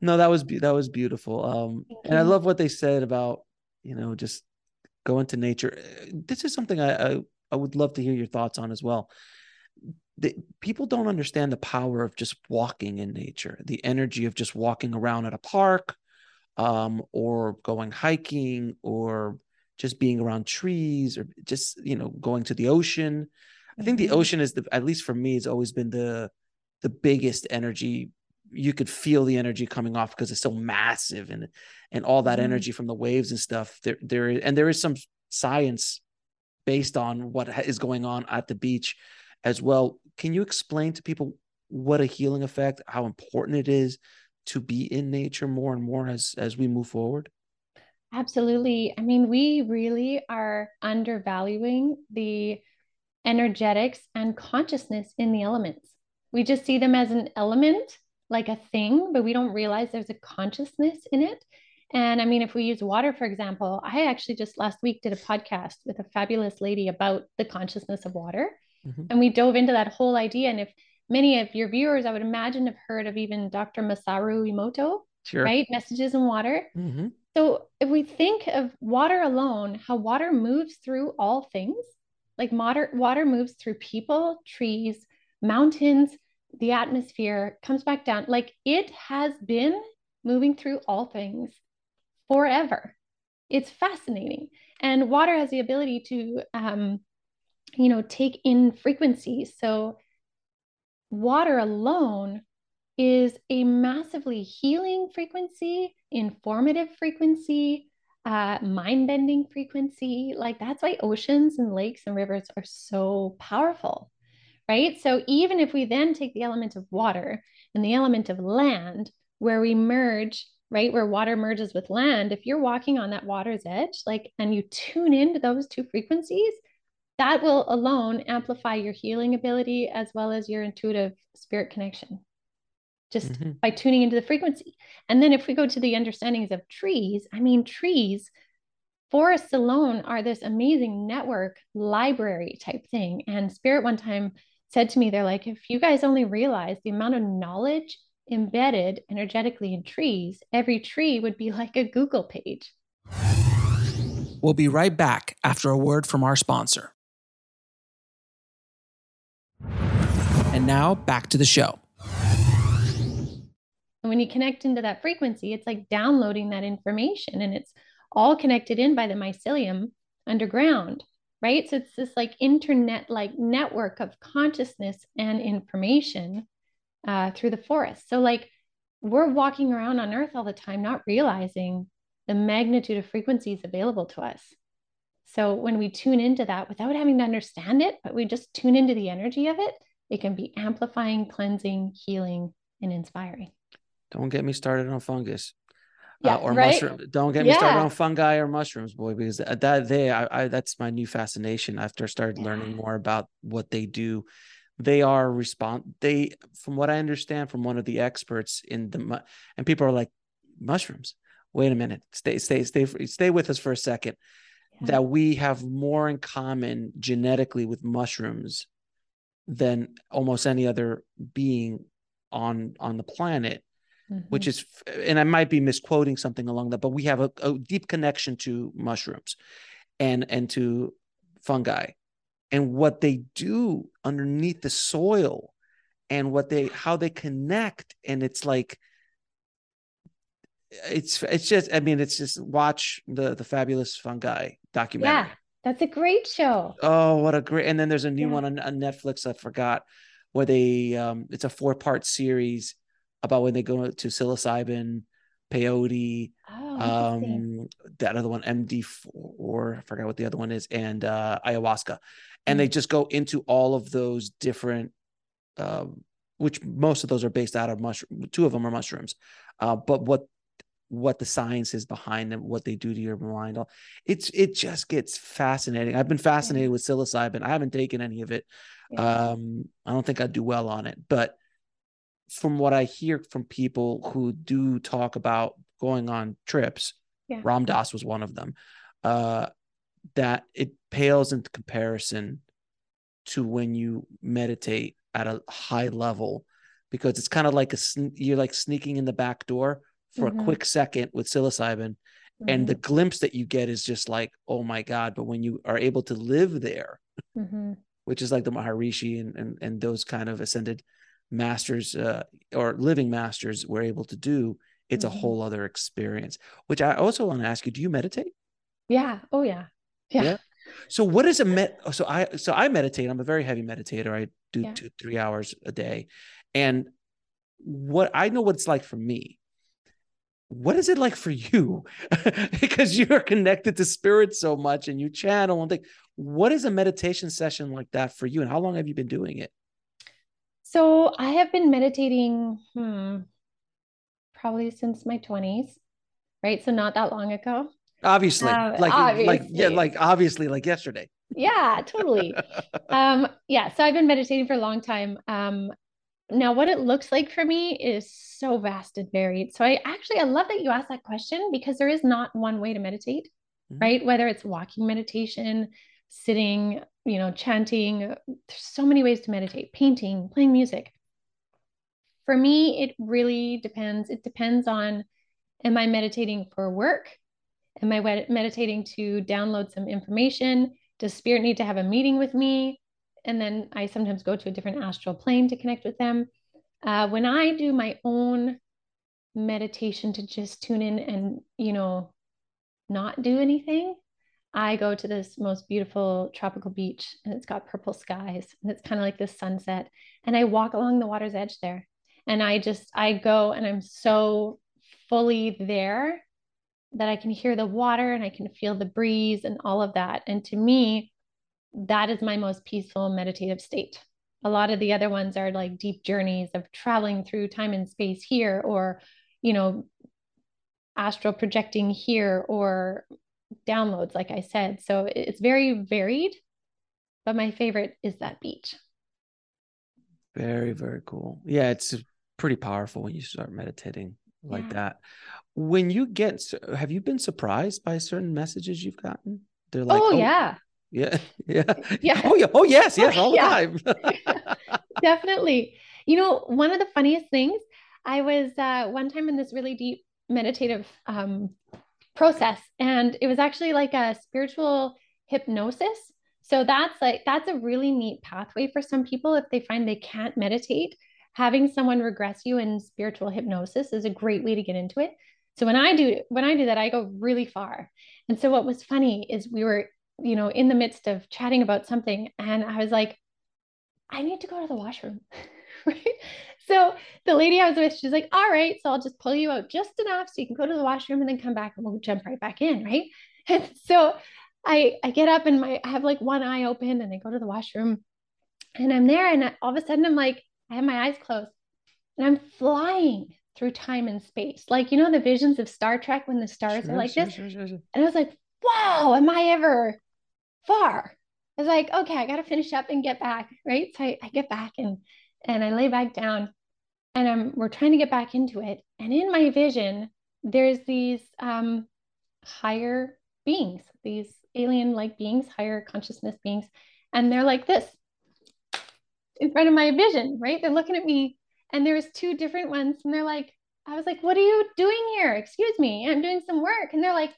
S1: No, that was that was beautiful. Um, and I love what they said about you know just go into nature. This is something I, I I would love to hear your thoughts on as well. The, people don't understand the power of just walking in nature, the energy of just walking around at a park um, or going hiking or just being around trees or just you know going to the ocean i think the mm-hmm. ocean is the at least for me it's always been the the biggest energy you could feel the energy coming off because it's so massive and and all that mm-hmm. energy from the waves and stuff there there and there is some science based on what is going on at the beach as well can you explain to people what a healing effect how important it is to be in nature more and more as as we move forward?
S2: Absolutely. I mean, we really are undervaluing the energetics and consciousness in the elements. We just see them as an element, like a thing, but we don't realize there's a consciousness in it. And I mean, if we use water, for example, I actually just last week did a podcast with a fabulous lady about the consciousness of water. Mm-hmm. And we dove into that whole idea. And if many of your viewers, I would imagine, have heard of even Dr. Masaru Emoto, sure. right? Messages in Water. Mm-hmm. So if we think of water alone, how water moves through all things, like water, water moves through people, trees, mountains, the atmosphere comes back down. Like it has been moving through all things forever. It's fascinating. And water has the ability to, um, you know, take in frequencies. So water alone is a massively healing frequency, informative frequency, uh, mind bending frequency. Like that's why oceans and lakes and rivers are so powerful, right? So even if we then take the element of water and the element of land, where we merge, right, where water merges with land, if you're walking on that water's edge, like, and you tune into those two frequencies, that will alone amplify your healing ability as well as your intuitive spirit connection just mm-hmm. by tuning into the frequency. And then if we go to the understandings of trees, I mean, trees, forests alone are this amazing network library type thing. And Spirit one time said to me, they're like, if you guys only realize the amount of knowledge embedded energetically in trees, every tree would be like a Google page.
S3: We'll be right back after a word from our sponsor. And now back to the show.
S2: And when you connect into that frequency, it's like downloading that information and it's all connected in by the mycelium underground, right? So it's this like internet like network of consciousness and information uh, through the forest. So, like, we're walking around on Earth all the time, not realizing the magnitude of frequencies available to us. So, when we tune into that without having to understand it, but we just tune into the energy of it, it can be amplifying, cleansing, healing, and inspiring.
S1: Don't get me started on fungus. Uh, yeah, uh, or right? mushroom. Don't get me yeah. started on fungi or mushrooms, boy, because that they I, I that's my new fascination after I started yeah. learning more about what they do. They are respond they from what I understand from one of the experts in the and people are like mushrooms. Wait a minute. Stay stay stay stay with us for a second. Yeah. That we have more in common genetically with mushrooms than almost any other being on on the planet mm-hmm. which is, and I might be misquoting something along that, but we have a, a deep connection to mushrooms and and to fungi and what they do underneath the soil and what they how they connect and it's like it's it's just i mean it's just watch the the fabulous fungi documentary yeah
S2: that's a great show
S1: oh what a great and then there's a new yeah. one on, on netflix i forgot where they um it's a four part series about when they go to psilocybin, peyote, oh, um, that other one, MD4, I forgot what the other one is, and uh, ayahuasca. And mm-hmm. they just go into all of those different, um, which most of those are based out of mushroom. Two of them are mushrooms, uh, but what what the science is behind them, what they do to your mind. It's it just gets fascinating. I've been fascinated with psilocybin. I haven't taken any of it. Yeah. Um, I don't think I'd do well on it, but from what I hear from people who do talk about going on trips, yeah. Ram Dass was one of them, uh, that it pales in comparison to when you meditate at a high level because it's kind of like a you're like sneaking in the back door for mm-hmm. a quick second with psilocybin mm-hmm. and the mm-hmm. glimpse that you get is just like oh my god but when you are able to live there mm-hmm. which is like the maharishi and, and and those kind of ascended masters uh, or living masters were able to do it's mm-hmm. a whole other experience which i also want to ask you do you meditate
S2: yeah oh yeah yeah, yeah?
S1: so what is a met so i so i meditate i'm a very heavy meditator i do yeah. two three hours a day and what i know what it's like for me what is it like for you because you're connected to spirit so much and you channel and think what is a meditation session like that for you and how long have you been doing it
S2: so I have been meditating hmm, probably since my 20s, right? So not that long ago.
S1: Obviously, um, like obviously. like yeah, like obviously like yesterday.
S2: Yeah, totally. um yeah, so I've been meditating for a long time. Um now what it looks like for me is so vast and varied. So I actually I love that you asked that question because there is not one way to meditate, mm-hmm. right? Whether it's walking meditation, sitting, you know, chanting. There's so many ways to meditate, painting, playing music. For me, it really depends. It depends on am I meditating for work? Am I meditating to download some information? Does spirit need to have a meeting with me? And then I sometimes go to a different astral plane to connect with them. Uh, when I do my own meditation to just tune in and, you know, not do anything, I go to this most beautiful tropical beach and it's got purple skies and it's kind of like this sunset. And I walk along the water's edge there. And I just, I go and I'm so fully there that I can hear the water and I can feel the breeze and all of that. And to me, that is my most peaceful meditative state. A lot of the other ones are like deep journeys of traveling through time and space here, or, you know, astral projecting here, or downloads, like I said. So it's very varied, but my favorite is that beach.
S1: Very, very cool. Yeah, it's pretty powerful when you start meditating like yeah. that. When you get, have you been surprised by certain messages you've gotten?
S2: They're like, oh, oh yeah.
S1: Yeah. Yeah. Yeah. Oh, yeah. Oh, yes. Yes. All the time.
S2: Definitely. You know, one of the funniest things, I was uh, one time in this really deep meditative um, process, and it was actually like a spiritual hypnosis. So that's like, that's a really neat pathway for some people if they find they can't meditate. Having someone regress you in spiritual hypnosis is a great way to get into it. So when I do when I do that, I go really far. And so what was funny is we were you know, in the midst of chatting about something. And I was like, I need to go to the washroom. right. So the lady I was with, she's like, all right, so I'll just pull you out just enough so you can go to the washroom and then come back and we'll jump right back in. Right. And so I I get up and my I have like one eye open and I go to the washroom and I'm there and all of a sudden I'm like, I have my eyes closed and I'm flying through time and space. Like, you know, the visions of Star Trek when the stars sure, are like sure, this. Sure, and I was like, wow, am I ever far. I was like, okay, I got to finish up and get back. Right. So I, I get back and, and I lay back down and I'm, we're trying to get back into it. And in my vision, there's these um, higher beings, these alien like beings, higher consciousness beings. And they're like this in front of my vision, right? They're looking at me and there's two different ones. And they're like, I was like, what are you doing here? Excuse me. I'm doing some work. And they're like,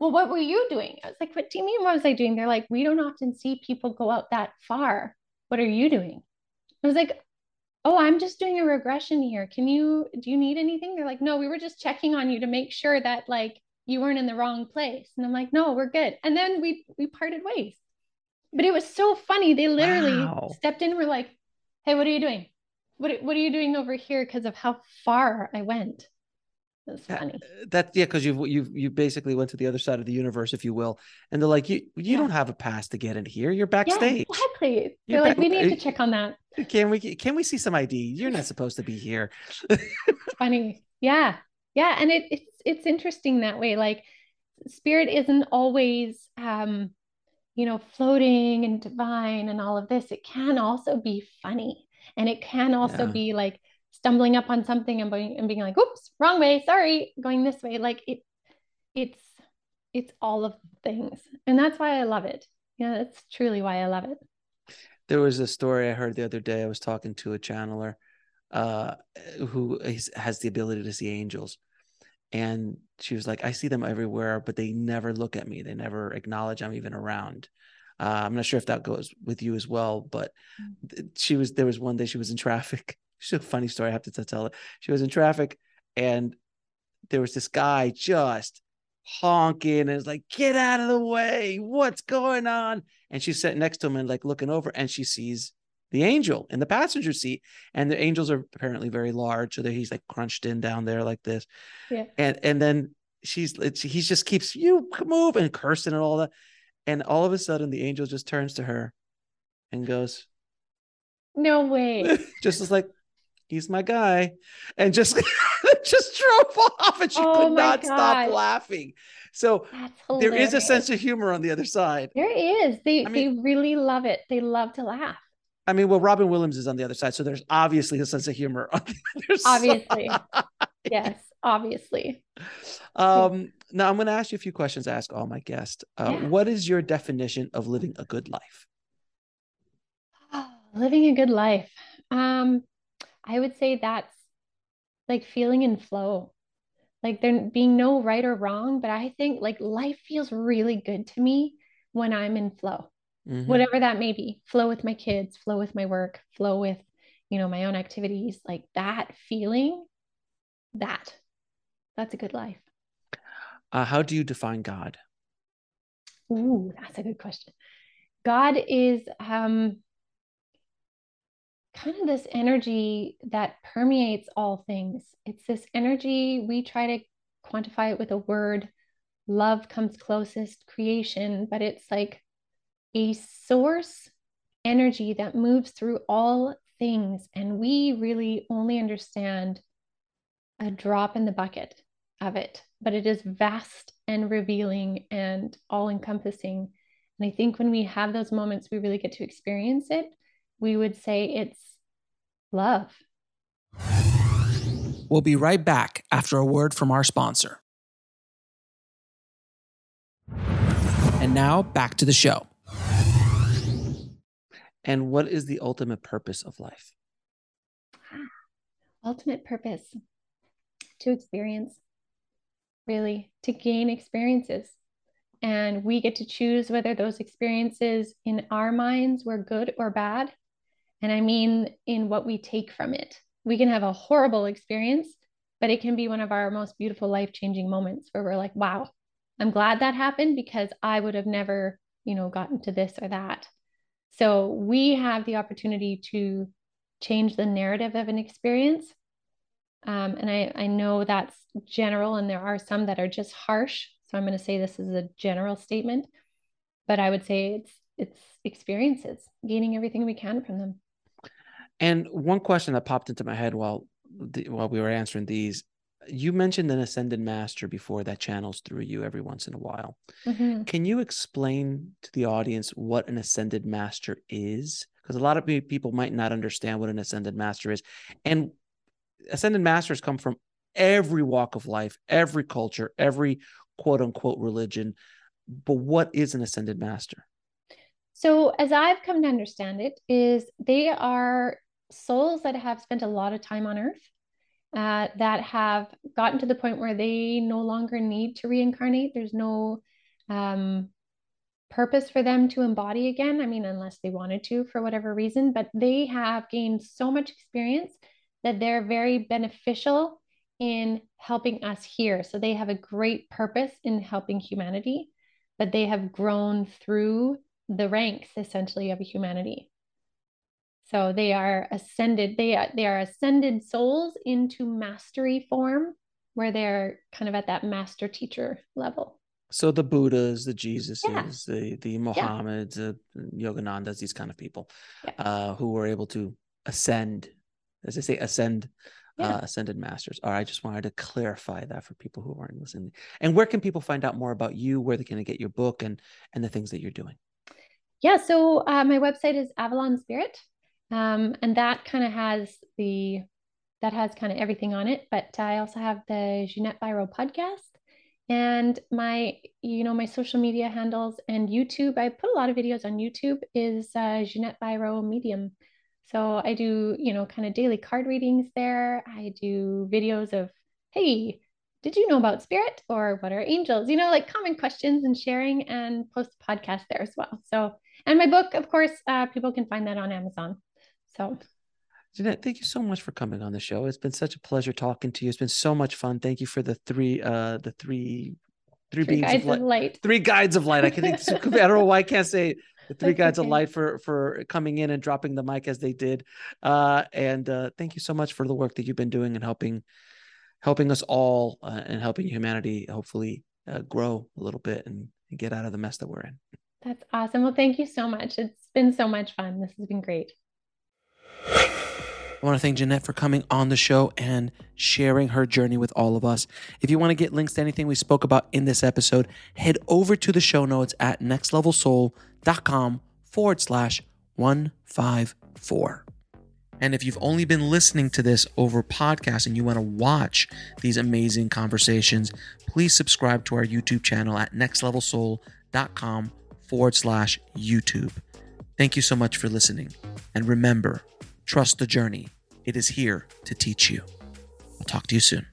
S2: well, what were you doing? I was like, what do you mean? What was I doing? They're like, we don't often see people go out that far. What are you doing? I was like, oh, I'm just doing a regression here. Can you, do you need anything? They're like, no, we were just checking on you to make sure that like you weren't in the wrong place. And I'm like, no, we're good. And then we, we parted ways. But it was so funny. They literally wow. stepped in and were like, hey, what are you doing? What, what are you doing over here? Because of how far I went. That's funny.
S1: That yeah, because you've you've you basically went to the other side of the universe, if you will, and they're like, you you yeah. don't have a pass to get in here. You're backstage.
S2: Yeah, exactly. You're they're like, we need to check on that.
S1: Can we can we see some ID? You're not supposed to be here.
S2: funny, yeah, yeah, and it, it's it's interesting that way. Like, spirit isn't always um, you know, floating and divine and all of this. It can also be funny, and it can also yeah. be like stumbling up on something and being, and being like, oops, wrong way, sorry, going this way. Like it, it's, it's all of things. And that's why I love it. Yeah, that's truly why I love it.
S1: There was a story I heard the other day. I was talking to a channeler uh, who is, has the ability to see angels. And she was like, I see them everywhere, but they never look at me. They never acknowledge I'm even around. Uh, I'm not sure if that goes with you as well, but mm. she was, there was one day she was in traffic She's a funny story. I have to tell it. She was in traffic and there was this guy just honking and was like, get out of the way. What's going on? And she's sitting next to him and like looking over and she sees the angel in the passenger seat. And the angels are apparently very large. So that he's like crunched in down there like this. Yeah. And and then she's he just keeps you move and cursing and all that. And all of a sudden the angel just turns to her and goes,
S2: No way.
S1: just as like, he's my guy and just just drove off and she oh could not God. stop laughing. So there is a sense of humor on the other side.
S2: There is. They I mean, they really love it. They love to laugh.
S1: I mean well robin williams is on the other side so there's obviously a sense of humor on the
S2: obviously. side. yes obviously.
S1: Um now i'm going to ask you a few questions I ask all my guests. Uh, yeah. what is your definition of living a good life?
S2: Living a good life. Um I would say that's like feeling in flow. Like there being no right or wrong, but I think like life feels really good to me when I'm in flow.
S1: Mhm.
S2: whatever that may be flow with my kids flow with my work flow with you know my own activities like that feeling that that's a good life
S1: Uh, how do you define God?
S2: Ooh, that's a good question. God is um, kind of this energy that permeates all things. It's this energy, we try to quantify it with a word. Love comes closest, creation, but it's like a source energy that moves through all things. And we really only understand a drop in the bucket of it, but it is vast and revealing and all encompassing. And I think when we have those moments, we really get to experience it. We would say it's love.
S3: We'll be right back after a word from our sponsor. And now back to the show.
S1: And what is the ultimate purpose of life?
S2: Ultimate purpose to experience, really, to gain experiences. And we get to choose whether those experiences in our minds were good or bad. And I mean, in what we take from it. We can have a horrible experience, but it can be one of our most beautiful life changing moments where we're like, wow, I'm glad that happened because I would have never, you know, gotten to this or that. So we have the opportunity to change the narrative of an experience. Um, and I, I know that's general, and there are some that are just harsh. So I'm going to say this is a general statement, but I would say it's it's experiences, gaining everything we can from them.
S1: And one question that popped into my head while the, while we were answering these, you mentioned an ascended master before that channels through you every once in a while.
S2: Mhm.
S1: Can you explain to the audience what an ascended master is? Because a lot of people might not understand what an ascended master is. And ascended masters come from every walk of life, every culture, every quote unquote religion. But what is an ascended master?
S2: So, as I've come to understand it, is they are souls that have spent a lot of time on Earth, uh, that have gotten to the point where they no longer need to reincarnate. There's no um, purpose for them to embody again. I mean, unless they wanted to for whatever reason, but they have gained so much experience that they're very beneficial in helping us here. So they have a great purpose in helping humanity, but they have grown through the ranks essentially of humanity. So they are ascended, they are, they are ascended souls into mastery form where they're kind of at that master teacher level.
S1: So the Buddhas, the Jesuses,
S2: Yeah.
S1: the the Mohammeds, the Yoganandas, these kind of people,
S2: Yeah.
S1: uh, who were able to ascend, as I say, ascend,
S2: Yeah.
S1: uh, ascended masters. All right, I just wanted to clarify that for people who aren't listening. And where can people find out more about you? Where they can get your book and and the things that you're doing?
S2: Yeah, so uh, my website is Avalon Spirit, um, and that kind of has the that has kind of everything on it. But I also have the Ginette Biro podcast and my you know my social media handles and YouTube. I put a lot of videos on YouTube. Is uh, Ginette Biro Medium. So I do you know kind of daily card readings there. I do videos of hey. Did you know about spirit or what are angels? You know, like common questions and sharing and post podcast there as well. So and my book, of course, uh, people can find that on Amazon. So
S1: Ginette, thank you so much for coming on the show. It's been such a pleasure talking to you. It's been so much fun. Thank you for the three, uh, the three, three,
S2: three guides
S1: of light.
S2: of light.
S1: Three guides of light. I can think. I don't know why I can't say it. the three
S2: That's
S1: guides of light for for coming in and dropping the mic as they did. Uh, and uh, thank you so much for the work that you've been doing and helping helping us all uh, and helping humanity hopefully uh, grow a little bit and, and get out of the mess that we're in.
S2: That's awesome. Well, thank you so much. It's been so much fun. This has been great.
S3: I want to thank Ginette for coming on the show and sharing her journey with all of us. If you want to get links to anything we spoke about in this episode, head over to the show notes at nextlevelsoul.com forward slash 154. And if you've only been listening to this over podcast and you want to watch these amazing conversations, please subscribe to our YouTube channel at nextlevelsoul.com forward slash YouTube. Thank you so much for listening. And remember, trust the journey. It is here to teach you. I'll talk to you soon.